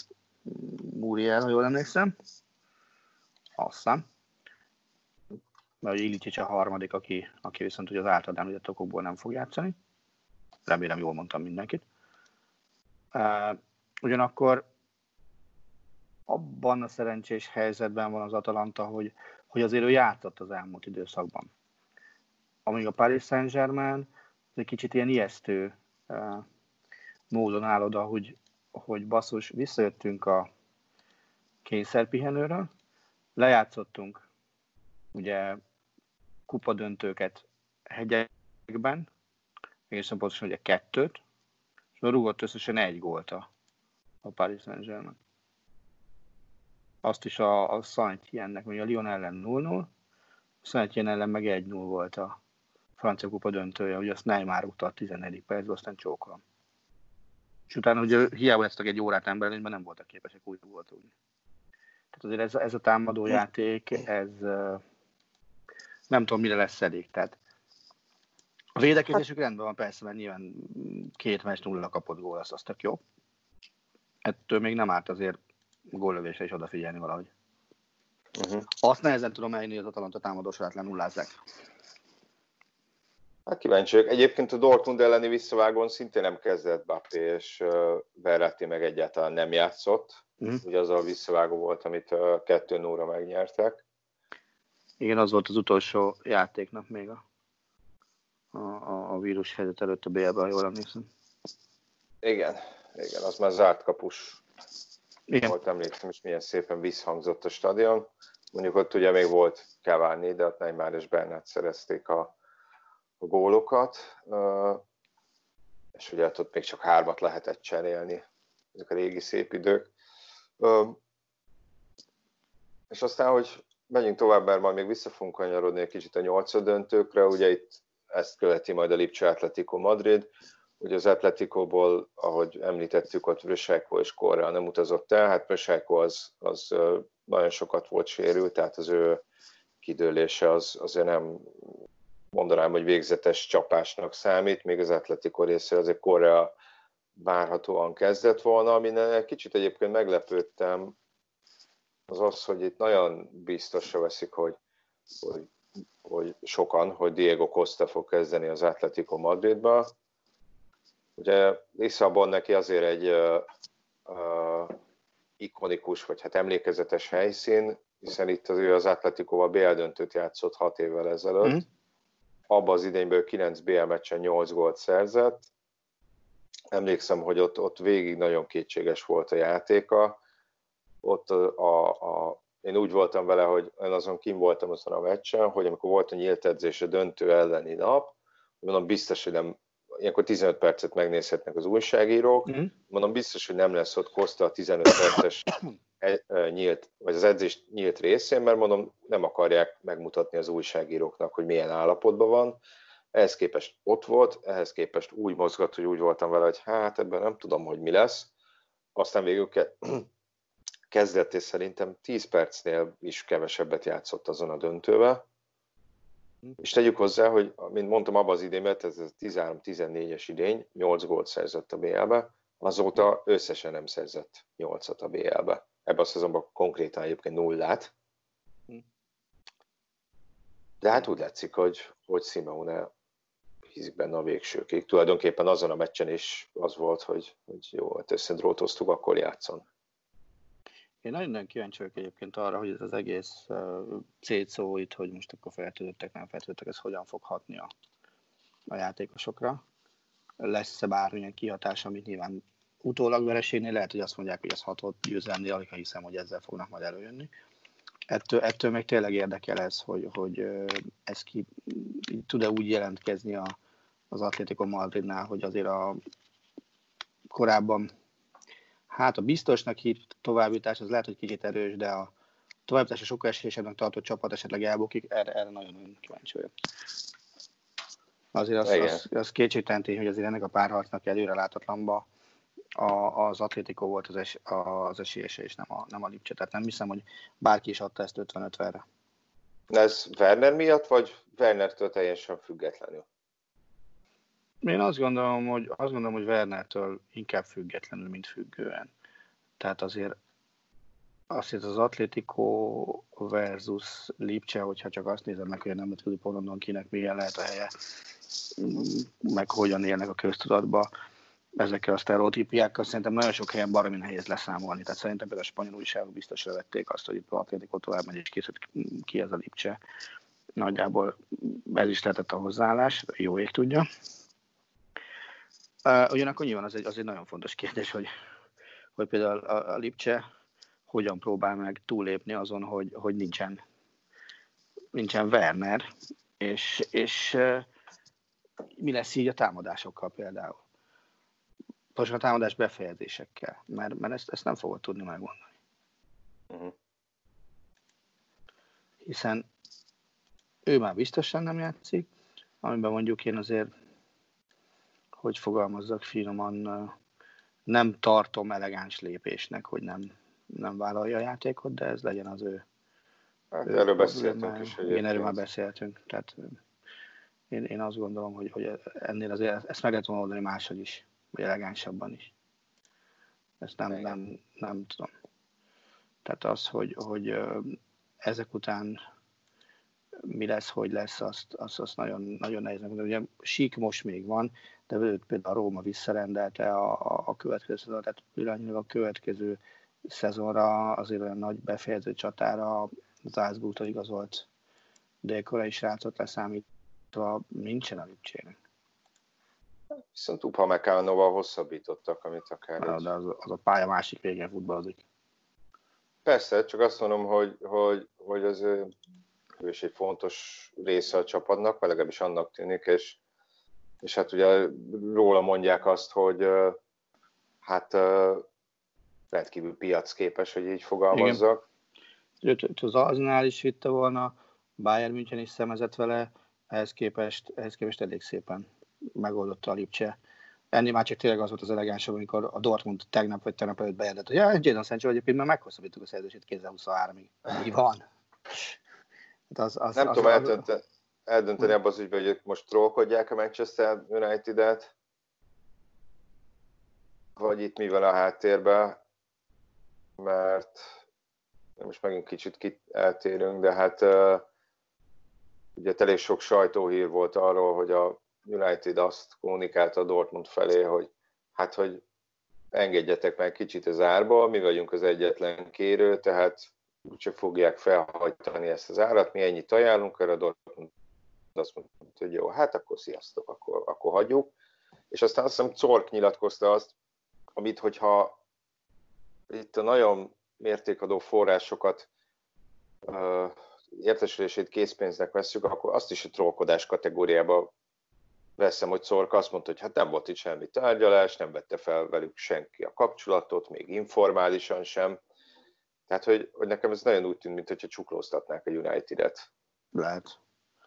Muriel, ha jól emlékszem. Aztán mert Ilicic a harmadik, aki, aki viszont ugye az általad említett okokból nem fog játszani. Remélem jól mondtam mindenkit. Ugyanakkor abban a szerencsés helyzetben van az Atalanta, hogy, hogy azért ő játszott az elmúlt időszakban. Amíg a Paris Saint-Germain egy kicsit ilyen ijesztő módon áll oda, hogy, hogy basszus, visszajöttünk a kényszerpihenőről, lejátszottunk ugye kupadöntőket hegyekben, egészen pontosan ugye kettőt, és rúgott összesen egy gólt a, a Paris Saint-Germain. Azt is a, a Saint-Jennek, hogy a Lyon ellen 0-0, a Saint-Jen ellen meg 1-0 volt a francia kupa döntője, hogy azt Neymar rúgta a 14. percben, aztán csókolom. És utána ugye hiába ezt egy órát emberelni, mert nem voltak képesek úgy volt úgy. Tehát azért ez, ez a támadó játék, ez, nem tudom, mire lesz elég. Tehát a védekezésük hát, rendben van persze, mert nyilván két meccs nulla kapott gól, az, az tök jó. Ettől még nem árt azért góllövésre is odafigyelni valahogy. Uh-huh. Azt nehezen tudom eljönni, hogy az Atalanta támadósorát lenullázzák. Hát kíváncsi vagyok. Egyébként a Dortmund elleni visszavágón szintén nem kezdett Bappé, és Verratti meg egyáltalán nem játszott. Uh-huh. Ugye az a visszavágó volt, amit uh, 2 0 megnyertek. Igen, az volt az utolsó játéknap még a, a, a vírus helyzet előtt a BL-ben, ha jól emlékszem. Igen, igen, az már zárt kapus igen. volt, emlékszem, és milyen szépen visszhangzott a stadion. Mondjuk ott ugye még volt Cavani, de ott Neymar és Bernát szerezték a, a gólokat, és ugye ott még csak hármat lehetett cserélni, ezek a régi szép idők. És aztán, hogy menjünk tovább, mert majd még vissza fogunk kanyarodni egy kicsit a nyolcad döntőkre. Ugye itt ezt követi majd a Lipcse Atletico Madrid. Ugye az Atleticóból, ahogy említettük, ott Vrösejko és Korrea nem utazott el. Hát Vrösejko az, az nagyon sokat volt sérült, tehát az ő kidőlése az azért nem mondanám, hogy végzetes csapásnak számít, még az Atletico részéről azért Korea várhatóan kezdett volna, amin kicsit egyébként meglepődtem, az az, hogy itt nagyon biztosra veszik, hogy, hogy, hogy sokan, hogy Diego Costa fog kezdeni az Atletico Madridba. Ugye Lisszabon neki azért egy uh, uh, ikonikus, vagy hát emlékezetes helyszín, hiszen itt az ő az Atletico-val BL döntőt játszott hat évvel ezelőtt. Mm. Abban az idényből 9 BL meccsen 8 gólt szerzett. Emlékszem, hogy ott, ott végig nagyon kétséges volt a játéka ott a, a, én úgy voltam vele, hogy én azon kim voltam azon a meccsen, hogy amikor volt a nyílt edzés a döntő elleni nap, mondom biztos, hogy nem, ilyenkor 15 percet megnézhetnek az újságírók, mm. mondom biztos, hogy nem lesz ott Kosta a 15 perces e, e, nyílt, vagy az edzés nyílt részén, mert mondom, nem akarják megmutatni az újságíróknak, hogy milyen állapotban van. Ehhez képest ott volt, ehhez képest úgy mozgott, hogy úgy voltam vele, hogy hát ebben nem tudom, hogy mi lesz. Aztán végül *clears throat* kezdetén szerintem 10 percnél is kevesebbet játszott azon a döntővel. És tegyük hozzá, hogy mint mondtam abban az idényben, ez a 13-14-es idény, 8 gólt szerzett a BL-be, azóta összesen nem szerzett 8-at a BL-be. Ebben a szezonban konkrétan egyébként nullát. De hát úgy látszik, hogy, hogy Simeone hisz benne a végsőkig. Tulajdonképpen azon a meccsen is az volt, hogy, hogy jó, hát összedrótoztuk, akkor játszon. Én nagyon-nagyon kíváncsi vagyok egyébként arra, hogy ez az egész uh, szó itt, hogy most akkor feltöltöttek, nem feltöltöttek, ez hogyan fog hatni a, a játékosokra. Lesz-e bármilyen kihatás, amit nyilván utólag vereségnél lehet, hogy azt mondják, hogy ez hatott győzelmi, alig hiszem, hogy ezzel fognak majd előjönni. Ettől, ettől meg tényleg érdekel ez, hogy, hogy ez ki tud-e úgy jelentkezni a, az Atlético Madridnál, hogy azért a korábban hát a biztosnak hitt továbbítás az lehet, hogy kicsit erős, de a továbbításra sokkal esélyesebbnek tartott csapat esetleg elbukik, erre, erre nagyon-nagyon kíváncsi vagyok. Azért az, az, az kétségtenti, hogy azért ennek a párharcnak előre látatlanba a, az Atlético volt az, es, az esélyese, és nem a, nem a Lipcse. Tehát nem hiszem, hogy bárki is adta ezt 50-50-re. Ez Werner miatt, vagy Wernertől teljesen függetlenül? Én azt gondolom, hogy, azt gondolom, hogy Wernertől inkább függetlenül, mint függően. Tehát azért azért az Atletico versus Lipcse, hogyha csak azt nézem meg, hogy nem nemzetközi porondon kinek milyen lehet a helye, meg hogyan élnek a köztudatba, ezekkel a sztereotípiákkal szerintem nagyon sok helyen baromi nehéz leszámolni. Tehát szerintem például a spanyol újságok biztosra vették azt, hogy itt az Atletico tovább megy, és készült ki ez a Lipcse. Nagyjából ez is lehetett a hozzáállás, jó ég tudja. Uh, ugyanakkor nyilván az egy, az egy nagyon fontos kérdés, hogy, hogy például a, a Lipcse hogyan próbál meg túlépni azon, hogy, hogy nincsen, nincsen Werner, és, és uh, mi lesz így a támadásokkal például. Most a támadás befejezésekkel, mert, mert ezt, ezt nem fogod tudni megmondani. Uh-huh. Hiszen ő már biztosan nem játszik, amiben mondjuk én azért hogy fogalmazzak finoman, nem tartom elegáns lépésnek, hogy nem, nem vállalja a játékot, de ez legyen az ő. Hát ő erről beszéltünk már, is. Igen, erről már beszéltünk. Tehát én, én azt gondolom, hogy, hogy ennél azért ezt meg lehet volna oldani máshogy is, vagy elegánsabban is. Ezt nem, nem, nem tudom. Tehát az, hogy, hogy ezek után mi lesz, hogy lesz, azt, azt, azt nagyon, nagyon nehéz megmondani. Ugye sík most még van, de őt például a Róma visszarendelte a, a, a következő szezon, tehát pillanatnyilag a következő szezonra azért olyan nagy befejező csatára Zászbútól igazolt délkorai srácot leszámítva nincsen a Lipcsének. Viszont Upa Mekánóval hosszabbítottak, amit akár Na, de az, az, a pálya másik végén futballozik. Persze, csak azt mondom, hogy, hogy, hogy az ő is egy fontos része a csapatnak, vagy legalábbis annak tűnik, és és hát ugye róla mondják azt, hogy hát rendkívül piacképes, hogy így fogalmazzak. Őt az Arsenal is vitte volna, Bayern München is szemezett vele, ehhez képest, ehhez képest elég szépen megoldotta a Lipcse. Ennél már csak tényleg az volt az elegánsabb, amikor a Dortmund tegnap vagy tegnap előtt bejelentett, hogy ja, Jadon Sancho egyébként már meghosszabbítjuk a szerződését 2023-ig. Mi van? Hát az, az, nem az, tudom az, eldönteni abban az ügyben, hogy most trollkodják a Manchester United-et, vagy itt mi van a háttérben, mert most megint kicsit eltérünk, de hát uh, ugye elég sok sajtóhír volt arról, hogy a United azt kommunikálta a Dortmund felé, hogy hát, hogy engedjetek meg kicsit az árba, mi vagyunk az egyetlen kérő, tehát úgyse fogják felhajtani ezt az árat, mi ennyit ajánlunk, erre a Dortmund azt mondta, hogy jó, hát akkor sziasztok, akkor, akkor hagyjuk. És aztán azt hiszem Cork nyilatkozta azt, amit hogyha itt a nagyon mértékadó forrásokat uh, értesülését készpénznek veszük, akkor azt is a trollkodás kategóriába veszem, hogy Szorka azt mondta, hogy hát nem volt itt semmi tárgyalás, nem vette fel velük senki a kapcsolatot, még informálisan sem. Tehát, hogy, hogy nekem ez nagyon úgy tűnt, mintha csuklóztatnák a United-et. Lehet.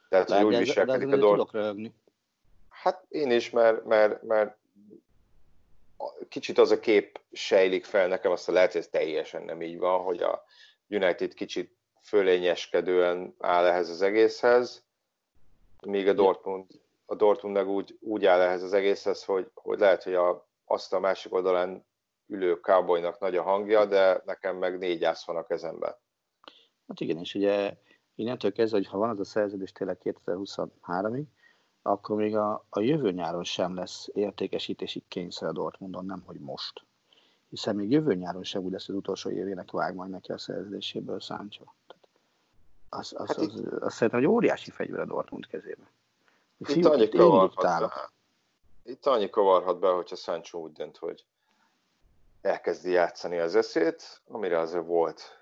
Tehát, hogy úgy viselkedik a dolog. tudok röhögni. Hát én is, mert, mert, mert kicsit az a kép sejlik fel nekem, azt lehet, hogy ez teljesen nem így van, hogy a United kicsit fölényeskedően áll ehhez az egészhez, míg a Dortmund, a Dortmund meg úgy, úgy áll ehhez az egészhez, hogy, hogy lehet, hogy a, azt a másik oldalán ülő cowboynak nagy a hangja, de nekem meg négy ász van a kezemben. Hát igen, és ugye innentől kezdve, hogy ha van az a szerződés tényleg 2023-ig, akkor még a, a jövő nyáron sem lesz értékesítési kényszer a Dortmundon, nem hogy most. Hiszen még jövő nyáron sem úgy lesz az utolsó évének vág majd neki a szerződéséből Sancho. Az, az, hát az, az, az, az szerintem egy óriási fegyver a Dortmund kezében. Itt Fiúk, annyi, kavarhat be, itt annyi kavarhat be, hogyha Sancho úgy dönt, hogy elkezdi játszani az eszét, amire azért volt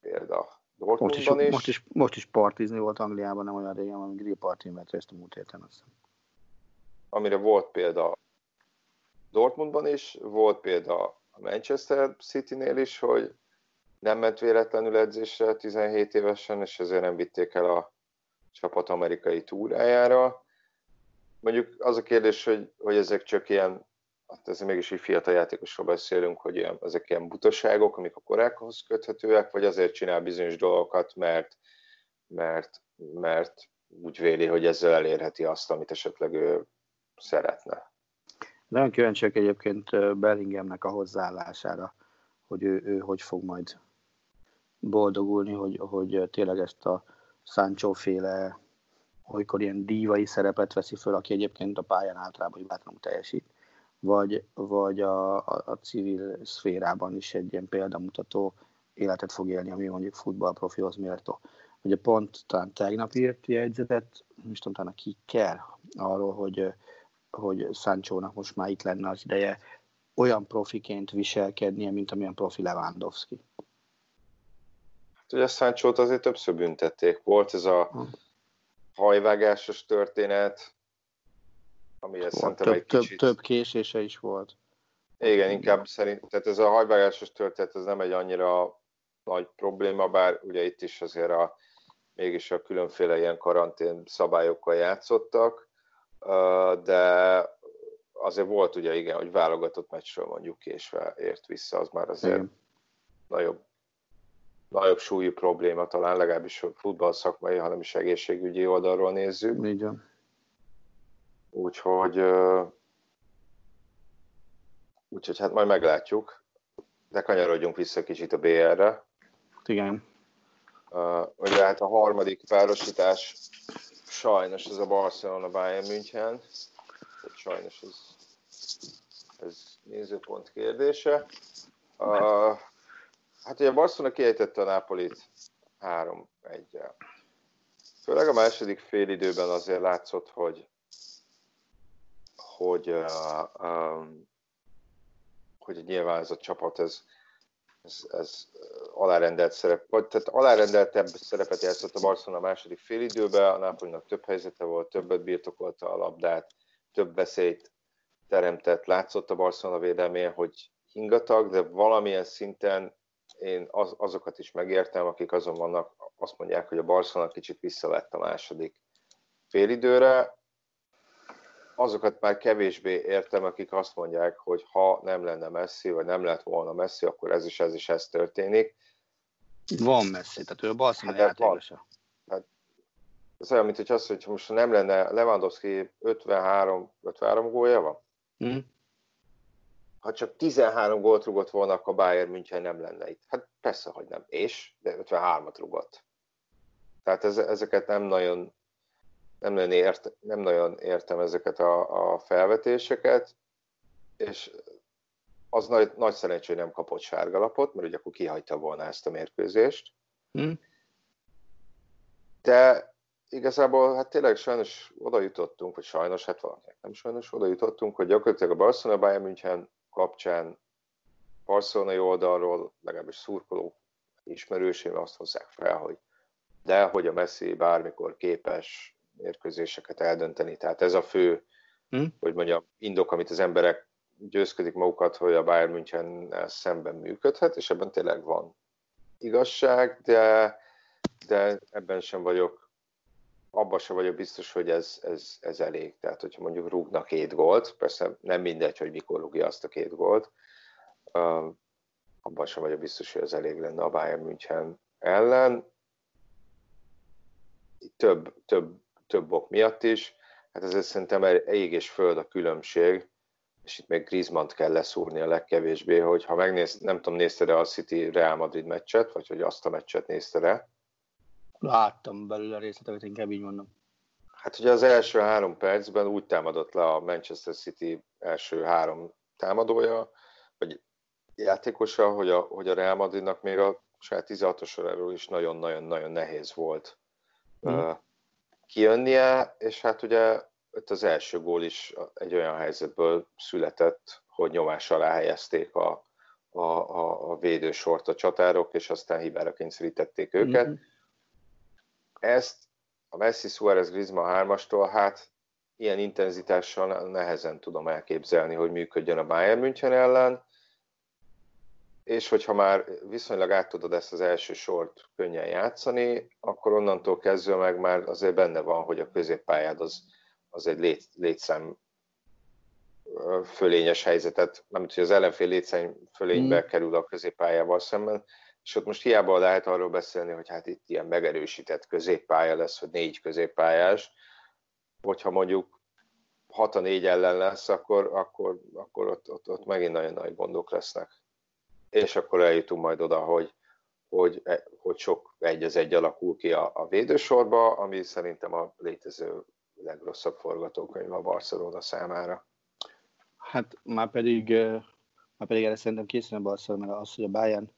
példa most is, is. Most is, most is partizni volt Angliában, nem olyan régen, ami grill party mert részt a múlt héten. Azt Amire volt példa Dortmundban is, volt példa a Manchester City-nél is, hogy nem ment véletlenül edzésre 17 évesen, és ezért nem vitték el a csapat amerikai túrájára. Mondjuk az a kérdés, hogy, hogy ezek csak ilyen hát ez mégis egy fiatal játékosról beszélünk, hogy ilyen, ezek ilyen butaságok, amik a korákhoz köthetőek, vagy azért csinál bizonyos dolgokat, mert, mert, mert úgy véli, hogy ezzel elérheti azt, amit esetleg ő szeretne. Nagyon kíváncsiak egyébként Bellinghamnek a hozzáállására, hogy ő, ő hogy fog majd boldogulni, hogy, hogy tényleg ezt a Sancho féle olykor ilyen dívai szerepet veszi föl, aki egyébként a pályán általában bátran teljesít vagy, vagy a, a, a civil szférában is egy ilyen példamutató életet fog élni, ami mondjuk futballprofihoz méltó. Ugye pont talán tegnap írt jegyzetet, nem is tudom, talán ki kell, arról, hogy, hogy Sancho-nak most már itt lenne az ideje olyan profiként viselkednie, mint amilyen profi Lewandowski. Hát ugye Sancho-t azért többször büntették. Volt ez a hm. Hajvágásos történet, ami szerintem több, egy kicsit... Több, több késése is volt. Igen, inkább szerint, tehát ez a hajvágásos történet, ez nem egy annyira nagy probléma, bár ugye itt is azért a, mégis a különféle ilyen karantén szabályokkal játszottak, de azért volt ugye igen, hogy válogatott meccsről mondjuk késve ért vissza, az már azért igen. nagyobb, nagyobb súlyú probléma, talán legalábbis futball szakmai, hanem is egészségügyi oldalról nézzük. Igen. Úgyhogy, úgyhogy hát majd meglátjuk, de kanyarodjunk vissza kicsit a BR-re. Igen. Uh, ugye hát a harmadik párosítás sajnos ez a Barcelona Bayern München. Sajnos ez, ez nézőpont kérdése. Uh, hát ugye a Barcelona kiejtette a Napolit 3-1-el. Főleg a második fél időben azért látszott, hogy hogy, uh, um, hogy nyilván ez a csapat, ez, ez, ez alárendelt szerep, vagy tehát alárendeltebb szerepet játszott a Barcelona a második félidőben, a Napolinak több helyzete volt, többet birtokolta a labdát, több veszélyt teremtett, látszott a Barcelona védelmén, hogy hingatag, de valamilyen szinten én az, azokat is megértem, akik azon vannak, azt mondják, hogy a Barcelona kicsit visszalett a második félidőre, azokat már kevésbé értem, akik azt mondják, hogy ha nem lenne messzi, vagy nem lett volna messzi, akkor ez is ez is ez történik. Van messzi, tehát ő a Barcelona hát, játékosa. Hát, ez olyan, mint hogy azt, hogy most nem lenne Lewandowski 53, 53 gólja van? Mm. Ha csak 13 gólt rugott volna, akkor Bayern München nem lenne itt. Hát persze, hogy nem. És, de 53-at rugott. Tehát ez, ezeket nem nagyon nem nagyon, ért, nem nagyon értem ezeket a, a felvetéseket, és az nagy, nagy szerencsé, hogy nem kapott sárgalapot, mert ugye akkor kihagyta volna ezt a mérkőzést. Hmm. De igazából hát tényleg sajnos oda jutottunk, vagy sajnos, hát valakinek nem sajnos, oda jutottunk, hogy gyakorlatilag a Barcelona Bayern München kapcsán barcelonai oldalról, legalábbis szurkoló ismerősém azt hozzák fel, hogy de hogy a Messi bármikor képes mérkőzéseket eldönteni. Tehát ez a fő, hmm. hogy mondjam, indok, amit az emberek győzködik magukat, hogy a Bayern München szemben működhet, és ebben tényleg van igazság, de, de ebben sem vagyok abban sem vagyok biztos, hogy ez, ez, ez elég. Tehát, hogyha mondjuk rúgnak két gólt, persze nem mindegy, hogy mikor rúgja azt a két gólt, abban sem vagyok biztos, hogy ez elég lenne a Bayern München ellen. Több, több, több ok miatt is. Hát ezért szerintem ég és föld a különbség, és itt még Griezmann-t kell leszúrni a legkevésbé, hogy ha megnéz, nem tudom, nézted-e a City Real Madrid meccset, vagy hogy azt a meccset nézted-e? Láttam belőle a részleteket, inkább így mondom. Hát ugye az első három percben úgy támadott le a Manchester City első három támadója, vagy játékosa, hogy a, hogy a Real Madridnak még a saját 16-os soráról is nagyon-nagyon-nagyon nehéz volt mm. uh, kijönnie, és hát ugye ott az első gól is egy olyan helyzetből született, hogy nyomás alá helyezték a, a, a, a védősort a csatárok, és aztán hibára kényszerítették őket. Mm-hmm. Ezt a Messi Suarez Griezmann hármastól, hát ilyen intenzitással nehezen tudom elképzelni, hogy működjön a Bayern München ellen, és hogyha már viszonylag át tudod ezt az első sort könnyen játszani, akkor onnantól kezdve meg már azért benne van, hogy a középpályád az, az egy lét, létszám fölényes helyzetet, nem hogy az ellenfél létszám fölénybe mm. kerül a középpályával szemben, és ott most hiába lehet arról beszélni, hogy hát itt ilyen megerősített középpálya lesz, vagy négy középpályás, hogyha mondjuk 6 a 4 ellen lesz, akkor, akkor, akkor ott, ott, ott megint nagyon nagy gondok lesznek. És akkor eljutunk majd oda, hogy, hogy, hogy sok egy az egy alakul ki a, a védősorba, ami szerintem a létező legrosszabb forgatókönyv a Barcelona számára. Hát már pedig, már pedig erre szerintem készül a Barcelona, az, hogy a Bayern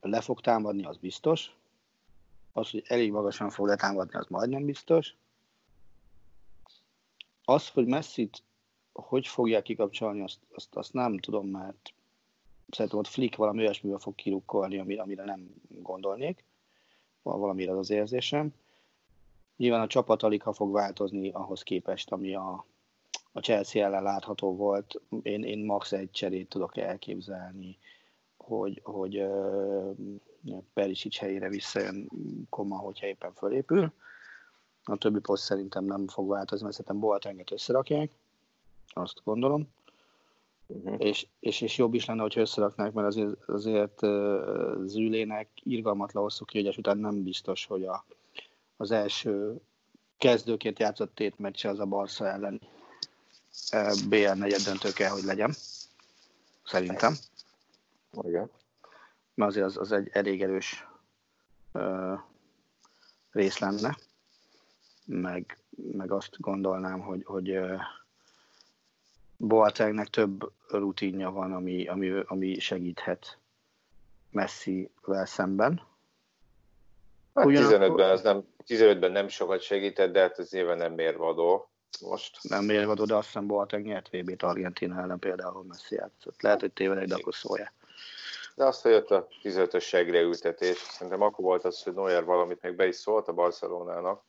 le fog támadni, az biztos. Az, hogy elég magasan fog letámadni, az majdnem biztos. Az, hogy Messi-t hogy fogják kikapcsolni, azt, azt, azt nem tudom, mert szerintem ott Flick valami olyasmivel fog kirukkolni, amire, amire nem gondolnék. Valamire az az érzésem. Nyilván a csapat alig fog változni ahhoz képest, ami a, a Chelsea ellen látható volt. Én, én max egy cserét tudok elképzelni hogy, hogy Perisic helyére visszajön Koma, hogyha éppen fölépül. A többi poszt szerintem nem fog változni, mert szerintem Boatenget összerakják, azt gondolom. Uh-huh. És, és, és jobb is lenne, hogy összeraknák, mert azért, azért Zülének irgalmatlan hosszú kiegyes után nem biztos, hogy a, az első kezdőként játszott tét meccse az a Barca ellen BL negyed döntő kell, hogy legyen. Szerintem. Igen. Mert azért az, az egy elég erős ö, rész lenne, meg, meg azt gondolnám, hogy, hogy ö, Boatengnek több rutinja van, ami, ami, ami segíthet Messi-vel szemben. Hát Ugyanakkor... 15-ben, az nem, 15-ben nem sokat segített, de hát ez nyilván nem mérvadó most. Nem mérvadó, de azt hiszem Boateng nyert VB-t Argentina ellen például Messi játszott. Lehet, hogy tévedek, de akkor szólja. De azt, hogy jött a 15-ös segreültetés, szerintem akkor volt az, hogy Neuer valamit még be is szólt a Barcelonának,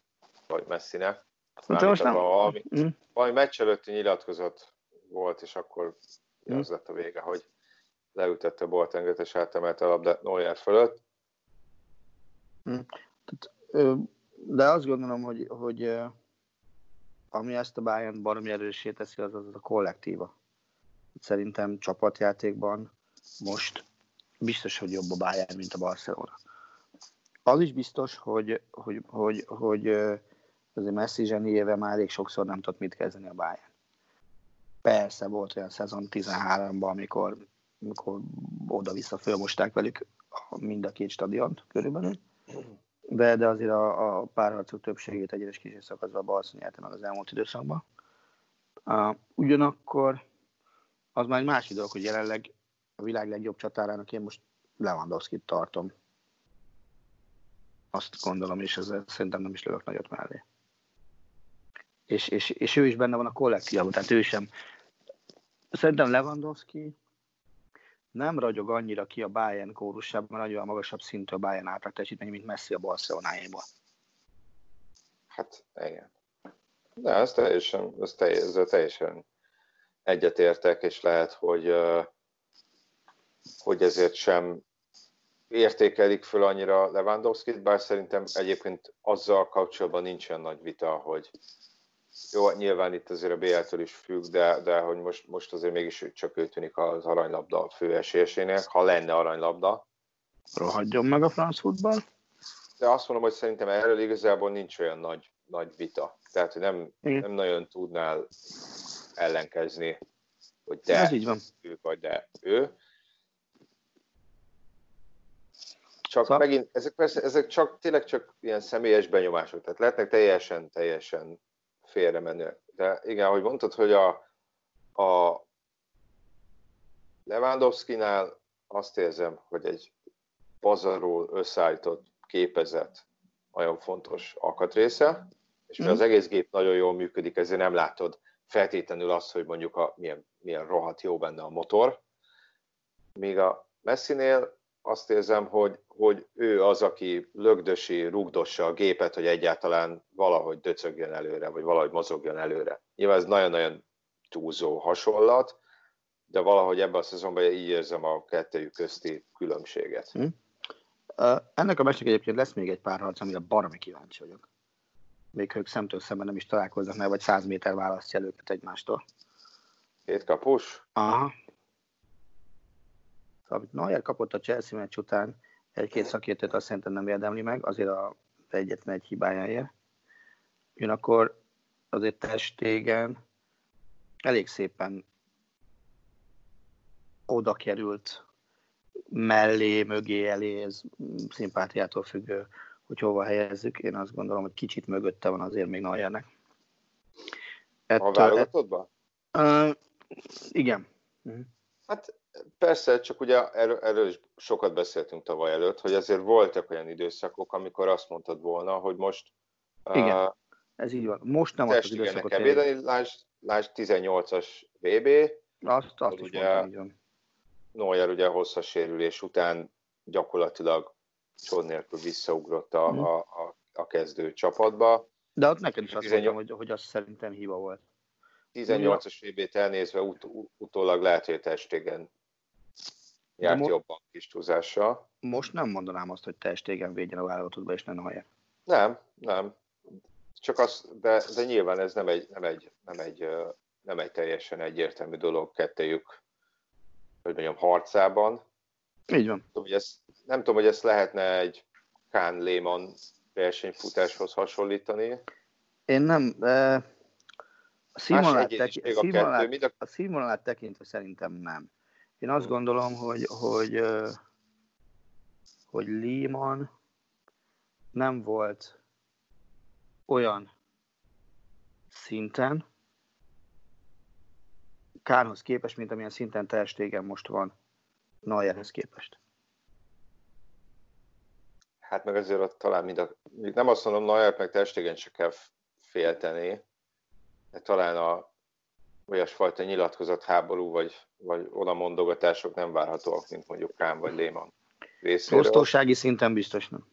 vagy Messinek. De most nem. Valami, mm. valami meccs előtti nyilatkozat volt, és akkor mm. az lett a vége, hogy leültette Boatenget és átemelte a labdát Neuer fölött. Mm. De azt gondolom, hogy, hogy ami ezt a Bayern baromi erősé teszi, az az a kollektíva. Szerintem csapatjátékban most biztos, hogy jobb a Bayern, mint a Barcelona. Az is biztos, hogy, hogy, hogy, hogy azért Messi zseniével már elég sokszor nem tudott mit kezdeni a Bayern. Persze volt olyan szezon 13-ban, amikor, amikor oda-vissza fölmosták velük mind a két stadiont körülbelül, de, de azért a, a párharcok többségét egyes kis szakaszban a Barcelona nyerte meg az elmúlt időszakban. Uh, ugyanakkor az már egy másik dolog, hogy jelenleg a világ legjobb csatárának én most Lewandowski-t tartom. Azt gondolom, és ezzel szerintem nem is lövök nagyot mellé. És, és, és ő is benne van a kollektívban, tehát ő sem. Szerintem Lewandowski nem ragyog annyira ki a Bayern kórusában, mert nagyon magasabb szintű a Bayern átlag teljesítmény, mint Messi a Barcelonájában. Hát igen. De ez teljesen, ez teljesen, teljesen egyetértek, és lehet, hogy uh, hogy ezért sem értékelik föl annyira Lewandowski-t, bár szerintem egyébként azzal kapcsolatban nincsen nagy vita, hogy jó, nyilván itt azért a BL-től is függ, de, de hogy most, most azért mégis csak ő tűnik az aranylabda fő esélyesének, ha lenne aranylabda. Rohadjon meg a franc futball. De azt mondom, hogy szerintem erről igazából nincs olyan nagy, nagy vita. Tehát, hogy nem, nem nagyon tudnál ellenkezni, hogy de Ez így van. ő vagy de ő. Csak Szóval- megint, ezek persze, ezek csak, tényleg csak ilyen személyes benyomások, tehát lehetnek teljesen, teljesen félre menőek. De igen, ahogy mondtad, hogy a, a Lewandowski-nál azt érzem, hogy egy pazarról összeállított képezet nagyon fontos alkatrésze, és mivel az egész gép nagyon jól működik, ezért nem látod feltétlenül azt, hogy mondjuk a, milyen, milyen rohadt jó benne a motor. Míg a Messinél azt érzem, hogy, hogy ő az, aki lögdösi, rugdossa a gépet, hogy egyáltalán valahogy döcögjön előre, vagy valahogy mozogjon előre. Nyilván ez nagyon-nagyon túlzó hasonlat, de valahogy ebben a szezonban így érzem a kettőjük közti különbséget. Hm? Uh, ennek a meccsnek egyébként lesz még egy pár harc, amire baromi kíváncsi vagyok. Még ők szemtől szemben nem is találkoznak, mert vagy 100 méter választja őket egymástól. Két kapus? Aha. Szóval, amit Neuer kapott a Chelsea meccs után, egy-két szakértőt azt szerintem nem érdemli meg, azért a egyetlen egy hibájáért. Ugyanakkor azért testégen elég szépen oda került mellé, mögé, elé, ez szimpátiától függő, hogy hova helyezzük. Én azt gondolom, hogy kicsit mögötte van azért még Neuernek. A válogatottban? Uh, igen. Uh-huh. Hát persze, csak ugye erről, erről is sokat beszéltünk tavaly előtt, hogy azért voltak olyan időszakok, amikor azt mondtad volna, hogy most Igen, uh, ez így van. Most nem az időszakot kell védeni, lásd, lásd 18-as VB. Azt, azt is ugye, mondtam, így van. Neuer ugye hosszas sérülés után gyakorlatilag csod nélkül visszaugrott a, Mhm. a, a, a kezdő csapatba. De ott neked is azt 18 mondtam, hogy, hogy az szerintem hiba volt. 18-as VB-t elnézve ut- utólag lehet, hogy a testégen járt mo- jobban kis túlzással. Most nem mondanám azt, hogy te estégen védjen a válogatottba, és ne Neuer. Nem, nem. Csak az, de, de nyilván ez nem egy, nem egy, nem egy, nem egy teljesen egyértelmű dolog kettejük, hogy mondjam, harcában. Így van. Nem tudom, hogy ezt, nem tudom, hogy ezt lehetne egy Kán Lehmann versenyfutáshoz hasonlítani. Én nem... E, a színvonalát, a a- a színvonalát tekintve szerintem nem. Én azt gondolom, hogy, hogy, hogy Lehmann nem volt olyan szinten, Kárhoz képest, mint amilyen szinten Ter Stegen most van Neuerhez képest. Hát meg azért ott talán mind a, nem azt mondom, Neuert meg Testegen se kell félteni, de talán a olyasfajta nyilatkozat háború, vagy, vagy oda mondogatások nem várhatóak, mint mondjuk Kán vagy Lehmann részéről. Osztósági szinten biztos nem.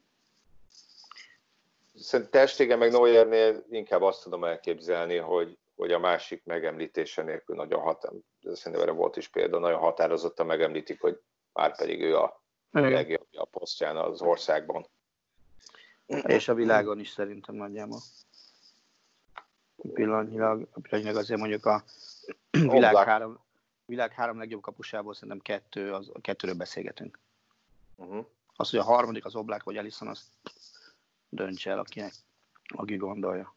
Szerintem Testegen meg Neuernél inkább azt tudom elképzelni, hogy, hogy a másik megemlítése nélkül nagyon hat, szerintem erre volt is példa, nagyon határozottan megemlítik, hogy már pedig ő a Igen. legjobbja a posztján az országban. És a világon is szerintem nagyjából. Pillanatnyilag, pillanatnyilag azért mondjuk a világ Oblak. három, világ három legjobb kapusából szerintem kettő, az, kettőről beszélgetünk. Uh-huh. Az, hogy a harmadik az Oblák vagy Ellison, azt döntse el, akinek, aki gondolja.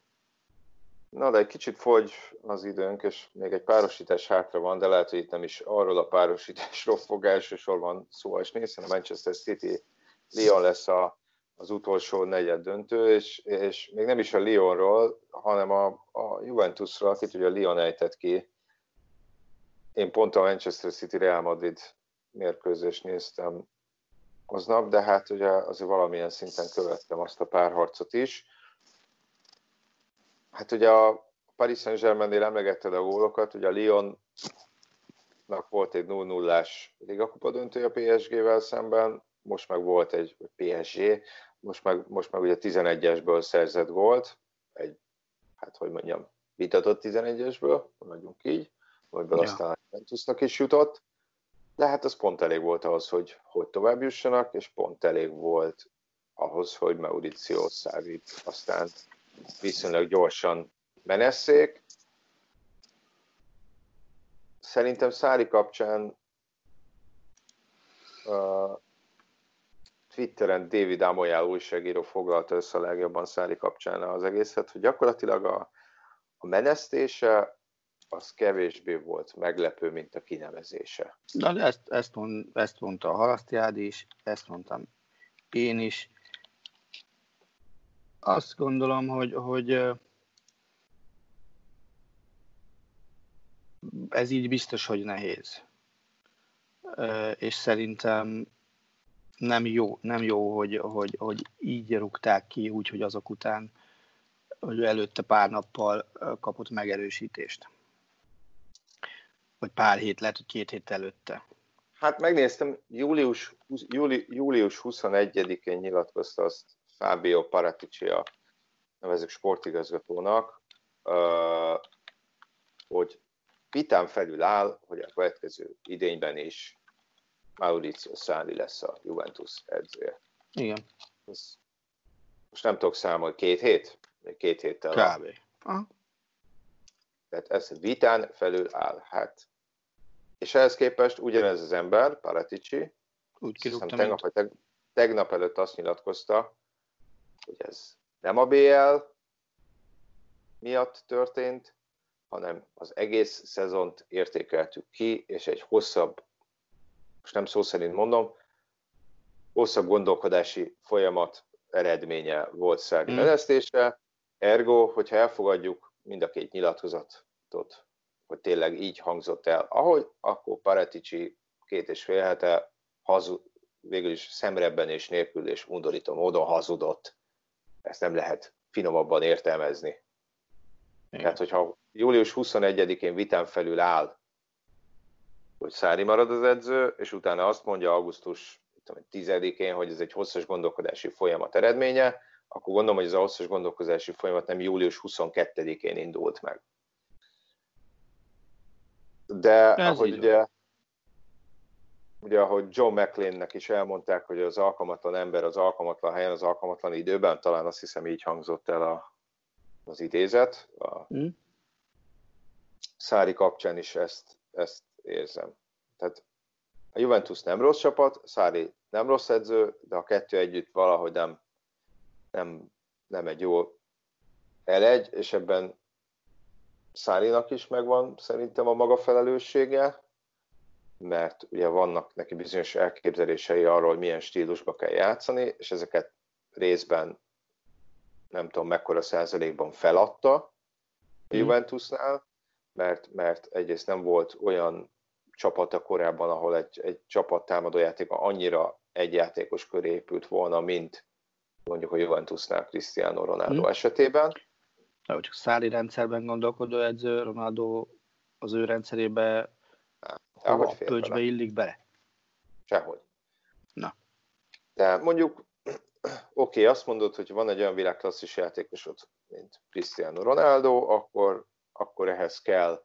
Na, de egy kicsit fogy az időnk, és még egy párosítás hátra van, de lehet, hogy itt nem is arról a párosításról fog elsősorban szó esni, hiszen a Manchester City Lyon lesz a, az utolsó negyed döntő, és, és még nem is a Lyonról, hanem a, a Juventusról, akit ugye a Lyon ejtett ki. Én pont a Manchester City Real Madrid mérkőzést néztem aznap, de hát ugye azért valamilyen szinten követtem azt a párharcot is. Hát ugye a Paris Saint-Germainnél emlegetted a gólokat, ugye a Lyonnak volt egy 0-0-ás ligakupa döntője a PSG-vel szemben, most meg volt egy PSG, most meg, most meg ugye 11-esből szerzett volt, egy, hát hogy mondjam, vitatott 11-esből, mondjuk így, amiből Ja. aztán Juventusnak is jutott, de hát az pont elég volt ahhoz, hogy, hogy tovább jussanak, és pont elég volt ahhoz, hogy Mauricio Sarrit aztán viszonylag gyorsan menesszék. Szerintem Szári kapcsán uh, Twitteren David Amoyal újságíró foglalta össze a legjobban Szári kapcsán az egészet, hogy gyakorlatilag a, a menesztése az kevésbé volt meglepő, mint a kinevezése. De ezt, ezt, mond, ezt mondta a Halasztiád is, ezt mondtam én is. Azt gondolom, hogy, hogy ez így biztos, hogy nehéz. És szerintem nem jó, nem jó hogy, hogy, hogy így rúgták ki, úgyhogy azok után, hogy előtte pár nappal kapott megerősítést. Vagy pár hét, lehet, hogy két hét előtte. Hát megnéztem, július, júli, július 21-én nyilatkozta azt Fábio Paratici a nevezük sportigazgatónak, hogy vitán felül áll, hogy a következő idényben is Mauricio Száli lesz a Juventus edzője. Igen. Ez, most nem tudok számolni, két hét? Két héttel. Kb. Aha. Tehát ez vitán felül áll. Hát. És ehhez képest ugyanez az ember, Paratici, úgy kirúgtam, tegnap, teg, tegnap előtt azt nyilatkozta, hogy ez nem a BL miatt történt, hanem az egész szezont értékeltük ki, és egy hosszabb most nem szó szerint mondom, hosszabb gondolkodási folyamat eredménye volt Szergi mm. menesztése, ergo, hogyha elfogadjuk mind a két nyilatkozatot, hogy tényleg így hangzott el, ahogy, akkor Paretici két és fél hete hazud, végül is szemrebben és nélkül és undorító módon hazudott. Ezt nem lehet finomabban értelmezni. Igen. Tehát, hogyha július 21-én vitán felül áll hogy Szári marad az edző, és utána azt mondja augusztus 10-én, hogy ez egy hosszas gondolkodási folyamat eredménye, akkor gondolom, hogy ez a hosszas gondolkodási folyamat nem július 22-én indult meg. De ez ahogy ugye, ugye, ahogy John McLean-nek is elmondták, hogy az alkalmatlan ember az alkalmatlan helyen, az alkalmatlan időben, talán azt hiszem így hangzott el a, az idézet. A mm. Szári kapcsán is ezt, ezt érzem. Tehát a Juventus nem rossz csapat, Szári nem rossz edző, de a kettő együtt valahogy nem, nem, nem egy jó elegy, és ebben Szárinak is megvan szerintem a maga felelőssége, mert ugye vannak neki bizonyos elképzelései arról, hogy milyen stílusba kell játszani, és ezeket részben nem tudom mekkora százalékban feladta a mhm. Juventusnál, mert, mert egyrészt nem volt olyan csapata korábban, ahol egy, egy csapat támadójátéka annyira egy játékos köré épült volna, mint mondjuk a Juventusnál Cristiano Ronaldo hmm. esetében. De csak száli rendszerben gondolkodó edző, Ronaldo az ő rendszerébe a pölcsbe illik bele? Sehogy. Na. De mondjuk, *clears throat* oké, okay, azt mondod, hogy van egy olyan világklasszis játékosod, mint Cristiano Ronaldo, akkor, akkor ehhez kell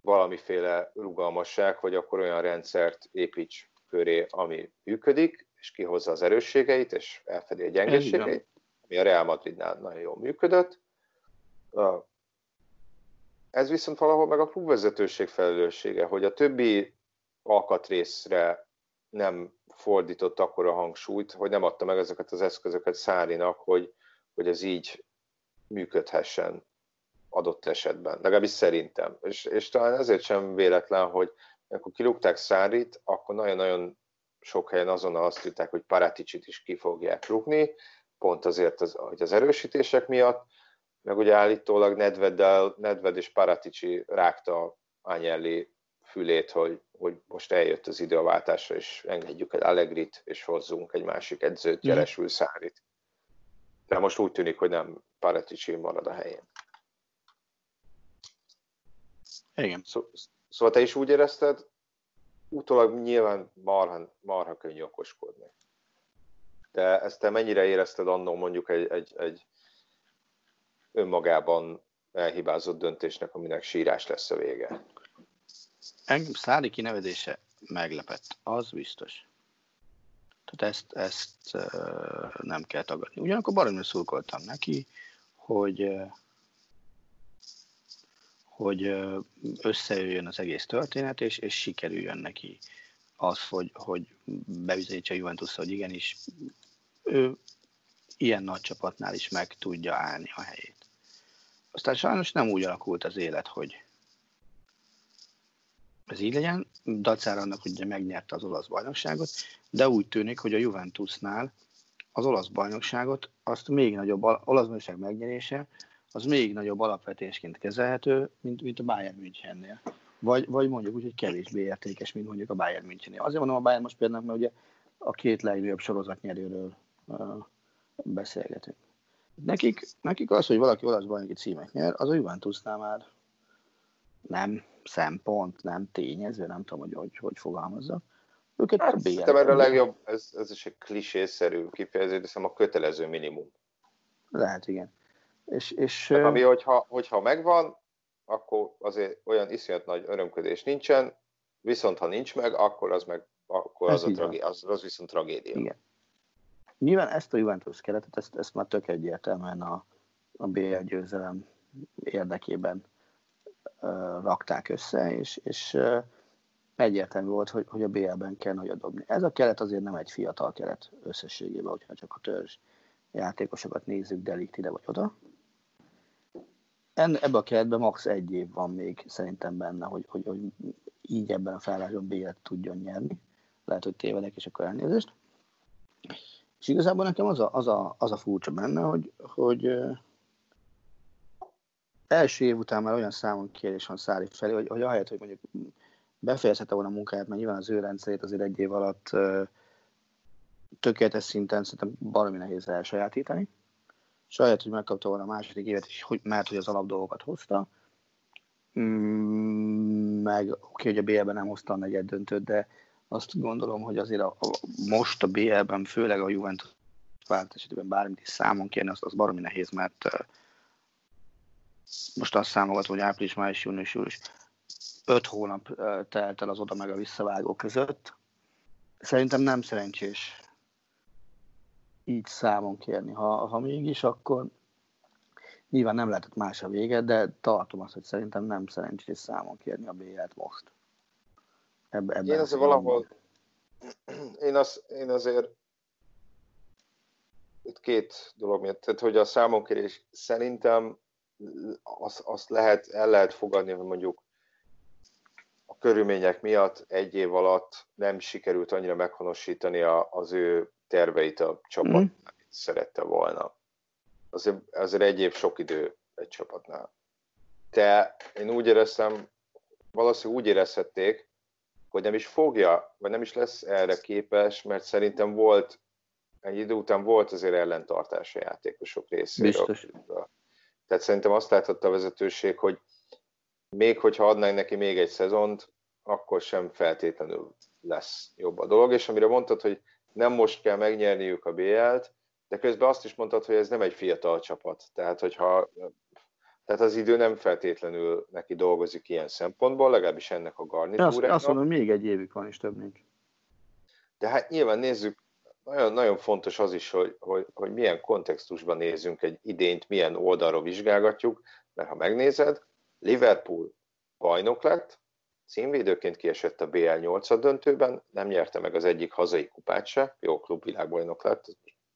valamiféle rugalmasság, hogy akkor olyan rendszert építs köré, ami működik, és kihozza az erősségeit, és elfedi a gyengeségeit, ami a Real Madridnál nagyon jól működött. Ez viszont valahol meg a klubvezetőség felelőssége, hogy a többi alkatrészre nem fordított akkora hangsúlyt, hogy nem adta meg ezeket az eszközöket Szárinak, hogy, hogy ez így működhessen adott esetben, legalábbis szerintem. És, és talán ezért sem véletlen, hogy amikor kilúgták Szárit, akkor nagyon-nagyon sok helyen azonnal azt írták, hogy Paraticsit is ki fogják rúgni, pont azért, az, hogy az erősítések miatt, meg ugye állítólag Nedveddel, Nedved és Paraticsi rágta Ányelli fülét, hogy, hogy most eljött az idő a váltásra, és engedjük el Allegrit, és hozzunk egy másik edzőt, Jeresül mhm. Szárit. De most úgy tűnik, hogy nem Paraticsi marad a helyén. Igen. Szó, szóval te is úgy érezted, utólag nyilván marha, marha könnyű okoskodni. De ezt te mennyire érezted annó mondjuk egy, egy, egy önmagában elhibázott döntésnek, aminek sírás lesz a vége? Engem Szári kinevezése meglepett, az biztos. Tehát ezt, ezt uh, nem kell tagadni. Ugyanakkor baromra szurkoltam neki, hogy uh, hogy összejöjjön az egész történet, és, és sikerüljön neki az, hogy, hogy bebizonyítsa Juventus, hogy igenis ő ilyen nagy csapatnál is meg tudja állni a helyét. Aztán sajnos nem úgy alakult az élet, hogy ez így legyen, dacára annak, hogy megnyerte az olasz bajnokságot, de úgy tűnik, hogy a Juventusnál az olasz bajnokságot, azt még nagyobb, olasz bajnokság megnyerése, az még nagyobb alapvetésként kezelhető, mint, mint a Bayern Münchennél. Vagy, vagy mondjuk úgy, hogy kevésbé értékes, mint mondjuk a Bayern Münchennél. Azért mondom a Bayern most például, mert ugye a két legnagyobb sorozatnyerőről uh, beszélgetünk. Nekik, nekik az, hogy valaki olasz bajnoki címet nyer, az a Juventusnál már nem szempont, nem tényező, nem tudom, hogy hogy, hogy fogalmazzak. Őket hát, szerintem erre a legjobb, ez, ez is egy klisészerű kifejezés, de a kötelező minimum. Lehet, igen. És, és, hát, ami, hogyha, hogyha megvan, akkor azért olyan iszonyat nagy örömködés nincsen, viszont ha nincs meg, akkor az meg akkor az, a tragé- az, az viszont tragédia. Igen. Nyilván ezt a Juventus keretet, ezt, ezt már tök egyértelműen a, a BL győzelem érdekében uh, rakták össze, és, és uh, egyértelmű volt, hogy, hogy a BL-ben kell nagyot dobni. Ez a keret azért nem egy fiatal keret összességében, hogyha csak a törzs játékosokat nézzük, delikt ide vagy oda. En, ebbe a keretben max. egy év van még szerintem benne, hogy, hogy, hogy így ebben a felállásban B-et tudjon nyerni. Lehet, hogy tévedek, és akkor elnézést. És igazából nekem az a, az a, az a furcsa benne, hogy, hogy első év után már olyan számon kérés van Szári felé, hogy, hogy ahelyett, hogy mondjuk befejezhette volna a munkáját, mert nyilván az ő rendszerét azért egy év alatt tökéletes szinten szerintem baromi nehéz elsajátítani. Saját, hogy megkapta volna a második évet, és hogy, mert hogy az alapdolgokat hozta. Mm, meg oké, hogy a BL-ben nem hozta a negyed döntőt, de azt gondolom, hogy azért a, a, most a BL-ben, főleg a Juventus vált esetében bármit is számon kérni, az, az baromi nehéz, mert uh, most azt számogatom, hogy április, május, június, július, öt hónap uh, telt el az oda meg a visszavágó között. Szerintem nem szerencsés így számon kérni. Ha, ha mégis, akkor nyilván nem lehetett más a vége, de tartom azt, hogy szerintem nem szerencsés számon kérni a B-et most. Ebbe, ebben én azért valahol, én, az, én azért itt két dolog miatt, tehát hogy a számonkérés szerintem azt, azt lehet, el lehet fogadni, hogy mondjuk a körülmények miatt egy év alatt nem sikerült annyira meghonosítani a, az ő terveit a csapat, mm. szerette volna. Azért, azért egy év sok idő egy csapatnál. De én úgy éreztem, valószínűleg úgy érezhették, hogy nem is fogja, vagy nem is lesz erre képes, mert szerintem volt, egy idő után volt azért ellentartás a játékosok részéről. Biztos. Tehát szerintem azt láthatta a vezetőség, hogy még hogyha adnánk neki még egy szezont, akkor sem feltétlenül lesz jobb a dolog, és amire mondtad, hogy nem most kell megnyerniük a BL-t, de közben azt is mondtad, hogy ez nem egy fiatal csapat. Tehát, hogyha tehát az idő nem feltétlenül neki dolgozik ilyen szempontból, legalábbis ennek a garnitúrának. Azt, azt mondom, még egy évük van, és több nincs. De hát nyilván nézzük, nagyon, nagyon fontos az is, hogy, hogy, hogy milyen kontextusban nézzünk egy idényt, milyen oldalról vizsgálgatjuk, mert ha megnézed, Liverpool bajnok lett, címvédőként kiesett a BL 8 döntőben, nem nyerte meg az egyik hazai kupát se, jó klub világbajnok lett,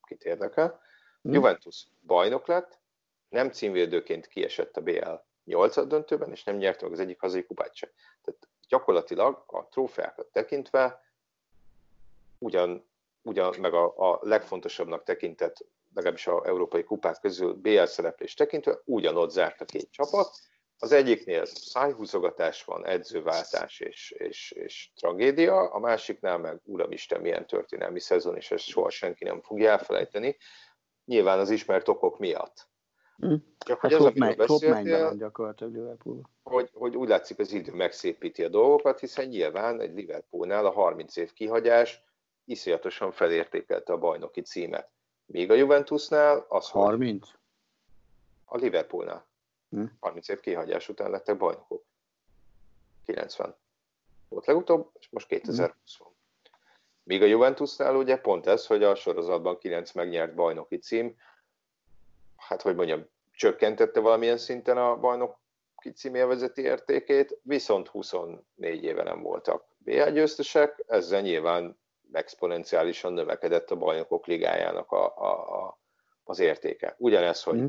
kit érdekel. Hmm. Juventus bajnok lett, nem címvédőként kiesett a BL 8 döntőben, és nem nyerte meg az egyik hazai kupát se. Tehát gyakorlatilag a trófeákat tekintve ugyan, ugyan meg a, a legfontosabbnak tekintett, legalábbis a európai kupák közül BL szereplés tekintve ugyanott zárt a két csapat, az egyiknél szájhúzogatás van, edzőváltás és, és, és tragédia, a másiknál meg uramisten milyen történelmi szezon, és ezt soha senki nem fogja elfelejteni, nyilván az ismert okok miatt. Mm. Csak hát hogy az, meg, beszéltél, gyakorlatilag Liverpool. Hogy, hogy úgy látszik az idő megszépíti a dolgokat, hiszen nyilván egy Liverpoolnál a 30 év kihagyás iszonyatosan felértékelte a bajnoki címet. Még a Juventusnál az, 30? A Liverpoolnál. Hm. 30 év kihagyás után lettek bajnokok. 90. volt legutóbb, és most 2020 van. Míg a Juventusnál ugye pont ez, hogy a sorozatban 9 megnyert bajnoki cím, hát hogy mondjam, csökkentette valamilyen szinten a bajnoki cím élvezeti értékét, viszont 24 éve nem voltak BL győztesek, ezzel nyilván exponenciálisan növekedett a bajnokok ligájának a, a, a, az értéke. Ugyanez, hogy mm.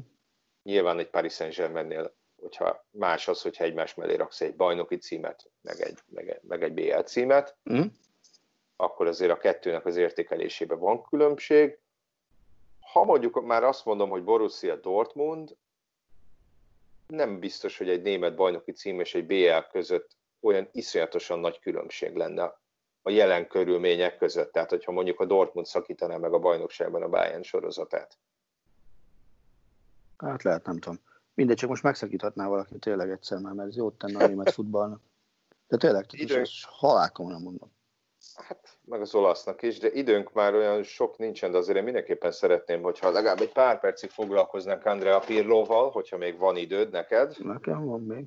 Nyilván egy Paris Saint-Germainnél, hogyha más az, hogyha egymás mellé raksz egy bajnoki címet, meg egy, meg egy, meg egy BL címet, mm. akkor azért a kettőnek az értékelésében van különbség. Ha mondjuk már azt mondom, hogy Borussia Dortmund, nem biztos, hogy egy német bajnoki cím és egy BL között olyan iszonyatosan nagy különbség lenne a jelen körülmények között. Tehát, hogyha mondjuk a Dortmund szakítaná meg a bajnokságban a Bayern sorozatát. Hát lehet, nem tudom. Mindegy, csak most megszakíthatná valaki tényleg egyszer már, mert ez jót tenne a német futballnak. De tényleg, Idő... halálkomolyan mondom. Hát, meg az olasznak is, de időnk már olyan sok nincsen, de azért én mindenképpen szeretném, hogyha legalább egy pár percig foglalkoznánk Andrea Pirlóval, hogyha még van időd neked. Nekem van még.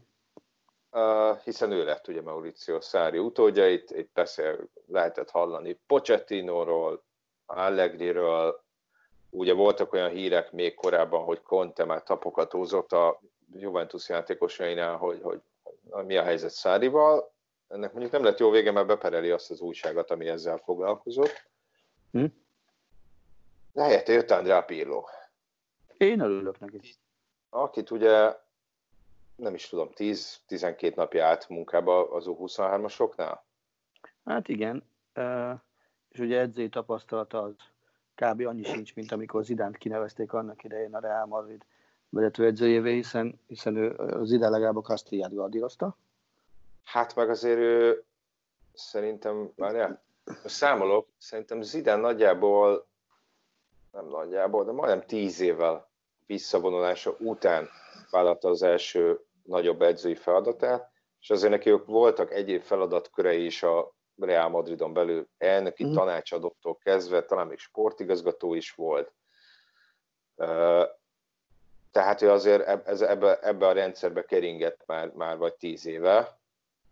Uh, hiszen ő lett ugye Mauricio Szári utódja, itt, itt persze lehetett hallani Pochettinóról, Allegriről, ugye voltak olyan hírek még korábban, hogy Conte már tapogatózott a Juventus játékosainál, hogy, hogy mi a helyzet Szárival, ennek mondjuk nem lett jó vége, mert bepereli azt az újságot, ami ezzel foglalkozott. Hm? De helyette jött Andrá Pirlo. Én örülök neki. Akit ugye nem is tudom, 10-12 napja állt munkába az U23-asoknál? Hát igen, és ugye edzői tapasztalata az kb. annyi sincs, mint amikor Zidánt kinevezték annak idején a Real Madrid edzőjévé, hiszen, hiszen ő az ide legalább a Castillát gardírozta. Hát meg azért ő szerintem, várjál, számolok, szerintem Zidane nagyjából, nem nagyjából, de majdnem tíz évvel visszavonulása után vállalta az első nagyobb edzői feladatát, és azért neki voltak egyéb feladatkörei is a Real Madridon belül, elnöki mm. tanácsadóktól kezdve, talán még sportigazgató is volt. Tehát ő azért ebbe, ebbe a rendszerbe keringett már, már vagy tíz éve,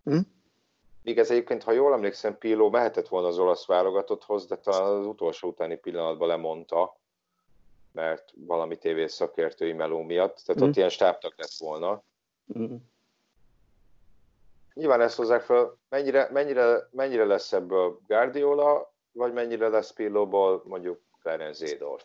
Hm? Míg ez egyébként, ha jól emlékszem, Pilló mehetett volna az olasz válogatotthoz, de talán az utolsó utáni pillanatban lemondta, mert valami tévés szakértői meló miatt, tehát mm. ott hm. ilyen stábtag lett volna. Mm. Nyilván ezt hozzák fel, mennyire, mennyire, mennyire lesz ebből Guardiola, vagy mennyire lesz Pillóból mondjuk Clarence Zedorf?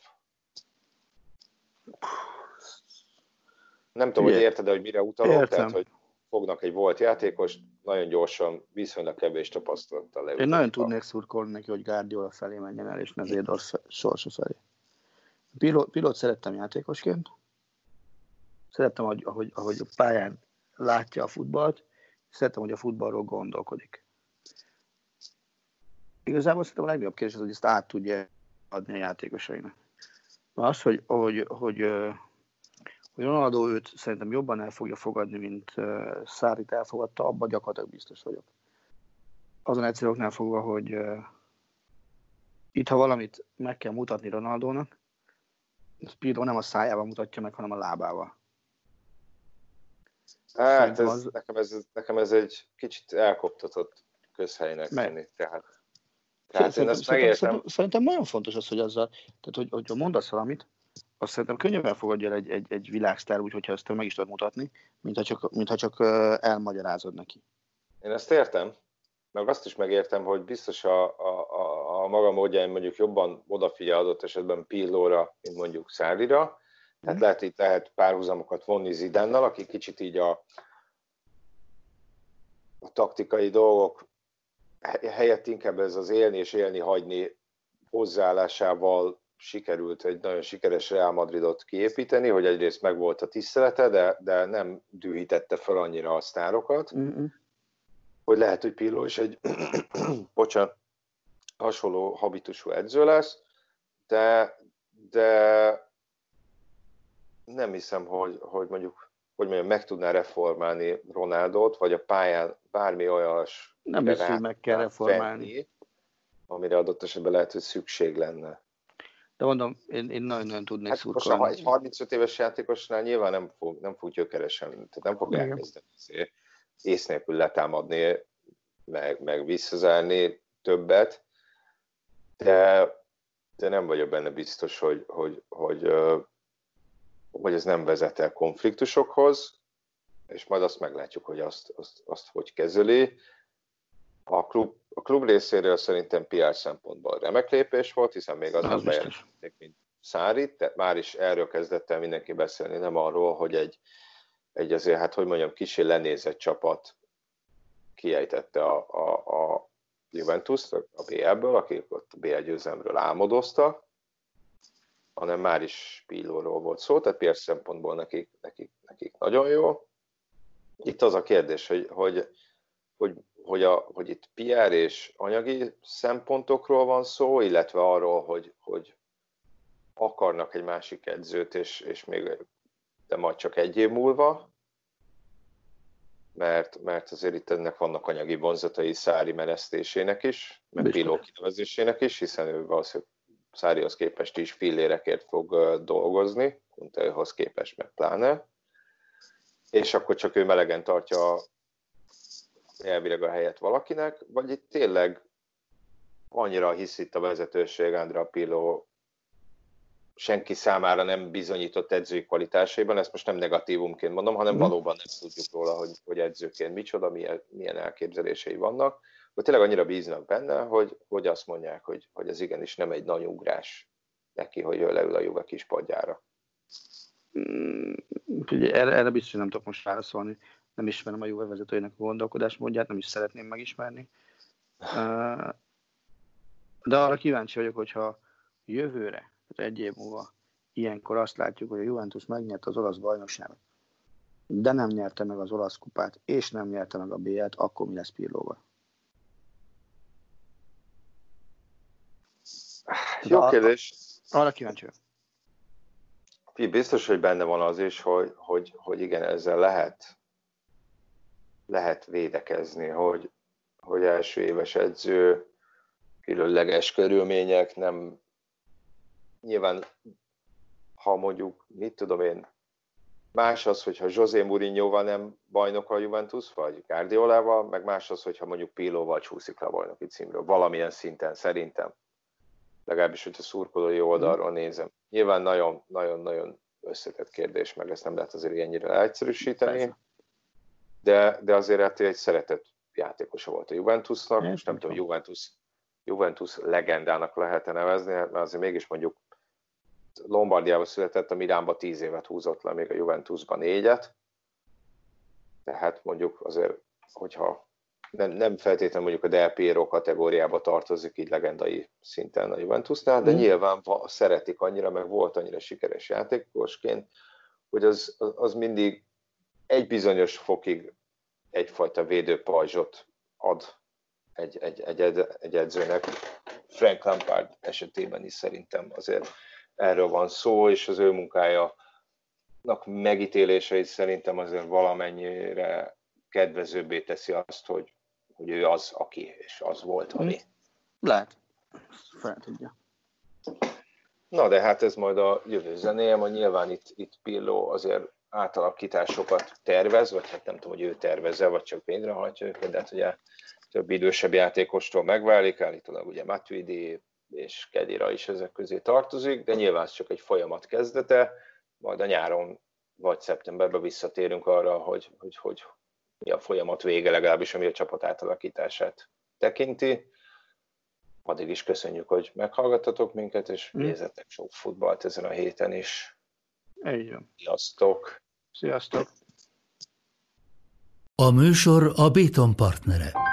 Nem tudom, Igen. hogy érted hogy mire utalok, Értem. tehát hogy fognak egy volt játékos, nagyon gyorsan, viszonylag kevés tapasztalattal leütött. Én nagyon tudnék szurkolni neki, hogy Guardiola felé menjen el, és ne Zédor sorsa felé. Pilót, pilót szerettem játékosként, szerettem, ahogy, ahogy, ahogy a pályán látja a futballt, szerettem, hogy a futballról gondolkodik. Igazából szerintem a legnagyobb kérdés az, hogy ezt át tudja adni a játékosainak. Az, hogy, hogy, hogy hogy Ronaldo őt szerintem jobban el fogja fogadni, mint Szárit elfogadta, abban gyakorlatilag biztos vagyok. Azon egyszerűknál fogva, hogy itt, ha valamit meg kell mutatni Ronaldónak, Spiro nem a szájával mutatja meg, hanem a lábával. Hát, ez, az... nekem, ez, nekem ez egy kicsit elkoptatott közhelynek tűnik. Tehát, tehát szerintem, én ezt megértem. Szerintem, szerintem nagyon fontos az, hogy azzal, tehát hogy, hogyha mondasz valamit, azt szerintem könnyebben fogadja el egy, egy, egy világsztár úgy, hogyha ezt meg is tudod mutatni, mint ha csak, mint ha csak elmagyarázod neki. Én ezt értem, meg azt is megértem, hogy biztos a, a, a, a maga módján mondjuk jobban odafigyel adott esetben Pillóra, mint mondjuk Szárira. Tehát mm. lehet, itt lehet párhuzamokat vonni Zidannal, aki kicsit így a, a taktikai dolgok helyett inkább ez az élni és élni hagyni hozzáállásával sikerült egy nagyon sikeres Real Madridot kiépíteni, hogy egyrészt megvolt a tisztelete, de, de nem dühítette fel annyira a sztárokat, mm-hmm. hogy lehet, hogy Pirlo is egy *clears throat* bocsánat, hasonló habitusú edző lesz, de, de nem hiszem, hogy, hogy mondjuk hogy mondjam, meg tudná reformálni Ronaldot, vagy a pályán bármi olyas nem is, hogy meg kell reformálni. Venni, amire adott esetben lehet, hogy szükség lenne. De mondom, én, én nagyon-nagyon tudnék hát szurkolni. Most, ha egy 35 éves játékosnál nyilván nem fog, nem fog gyökeresen, tehát nem fog elkezdeni ész nélkül letámadni meg, meg visszazárni többet, de, de nem vagyok benne biztos, hogy, hogy, hogy, hogy ez nem vezet el konfliktusokhoz, és majd azt meglátjuk, hogy azt, azt, azt hogy kezeli. A klub, a klub részéről szerintem PR szempontból remek lépés volt, hiszen még az, az bejelentették, mint Szári, tehát már is erről kezdett el mindenki beszélni, nem arról, hogy egy, egy azért, hát hogy mondjam, kicsi lenézett csapat kiejtette a, a, a Juventus a BL-ből, akik ott a BL győzemről álmodoztak, hanem már is Pillóról volt szó, tehát PR szempontból nekik, nekik, nekik nagyon jó. Itt az a kérdés, hogy, hogy, hogy, hogy, a, hogy itt PR és anyagi szempontokról van szó, illetve arról, hogy, hogy akarnak egy másik edzőt, és, és még de majd csak egy év múlva, mert, mert azért itt ennek vannak anyagi vonzatai Szári menesztésének is, meg Piló kinevezésének is, hiszen ő valószínűleg Szárihoz képest is fillérekért fog dolgozni, Kuntehoz képest meg pláne, és akkor csak ő melegen tartja elvileg a helyet valakinek, vagy itt tényleg annyira hisz itt a vezetőség Andrea Piló senki számára nem bizonyított edzői kvalitásaiban, ezt most nem negatívumként mondom, hanem mm. valóban nem tudjuk róla, hogy, hogy edzőként micsoda, milyen, milyen elképzelései vannak, hogy tényleg annyira bíznak benne, hogy, hogy azt mondják, hogy, hogy ez igenis nem egy nagy ugrás neki, hogy ő leül a Juve kis padjára. Mm, erre, erre biztos, hogy nem tudok most válaszolni. Nem ismerem a Juve vezetőjének a gondolkodásmódját, nem is szeretném megismerni. De arra kíváncsi vagyok, hogyha jövőre tehát egy év múlva ilyenkor azt látjuk, hogy a Juventus megnyerte az olasz bajnokságot, de nem nyerte meg az olasz kupát, és nem nyerte meg a BL-t, akkor mi lesz Pirlóval? Jó kérdés. Arra kíváncsi Biztos, hogy benne van az is, hogy, hogy, hogy igen, ezzel lehet, lehet védekezni, hogy, hogy első éves edző, különleges körülmények, nem nyilván, ha mondjuk, mit tudom én, más az, hogyha José Mourinhoval nem bajnok a Juventus, vagy Guardiolával, meg más az, hogyha mondjuk Pilóval csúszik le a bajnoki címről, valamilyen szinten szerintem. Legalábbis, hogyha szurkolói oldalról nézem. Nyilván nagyon-nagyon összetett kérdés, meg ezt nem lehet azért ennyire leegyszerűsíteni, de, de azért hát egy szeretett játékosa volt a Juventusnak, most nem tudom, Juventus, Juventus legendának lehet -e nevezni, mert azért mégis mondjuk Lombardiában született, a Milánban tíz évet húzott le, még a Juventusban négyet. Tehát mondjuk azért, hogyha nem, nem feltétlenül mondjuk a Del Piero kategóriába tartozik így legendai szinten a Juventusnál, de mm. nyilván szeretik annyira, meg volt annyira sikeres játékosként, hogy az, az mindig egy bizonyos fokig egyfajta védőpajzsot ad egy, egy, egy, egy edzőnek. Frank Lampard esetében is szerintem azért erről van szó, és az ő munkája megítéléseit szerintem azért valamennyire kedvezőbbé teszi azt, hogy, hogy ő az, aki, és az volt, ami. Lehet. Fel tudja. Na, de hát ez majd a jövő zenéje, majd nyilván itt, itt Pilló azért átalakításokat tervez, vagy hát nem tudom, hogy ő tervezze, vagy csak végrehajtja őket, de hát ugye több idősebb játékostól megválik, állítólag ugye Matuidi, és Kedira is ezek közé tartozik, de nyilván ez csak egy folyamat kezdete, majd a nyáron vagy szeptemberben visszatérünk arra, hogy, hogy, hogy a folyamat vége, legalábbis ami a csapat átalakítását tekinti. Addig is köszönjük, hogy meghallgattatok minket, és mm. nézzetek sok futballt ezen a héten is. Van. Sziasztok! Sziasztok! A műsor a Béton partnere.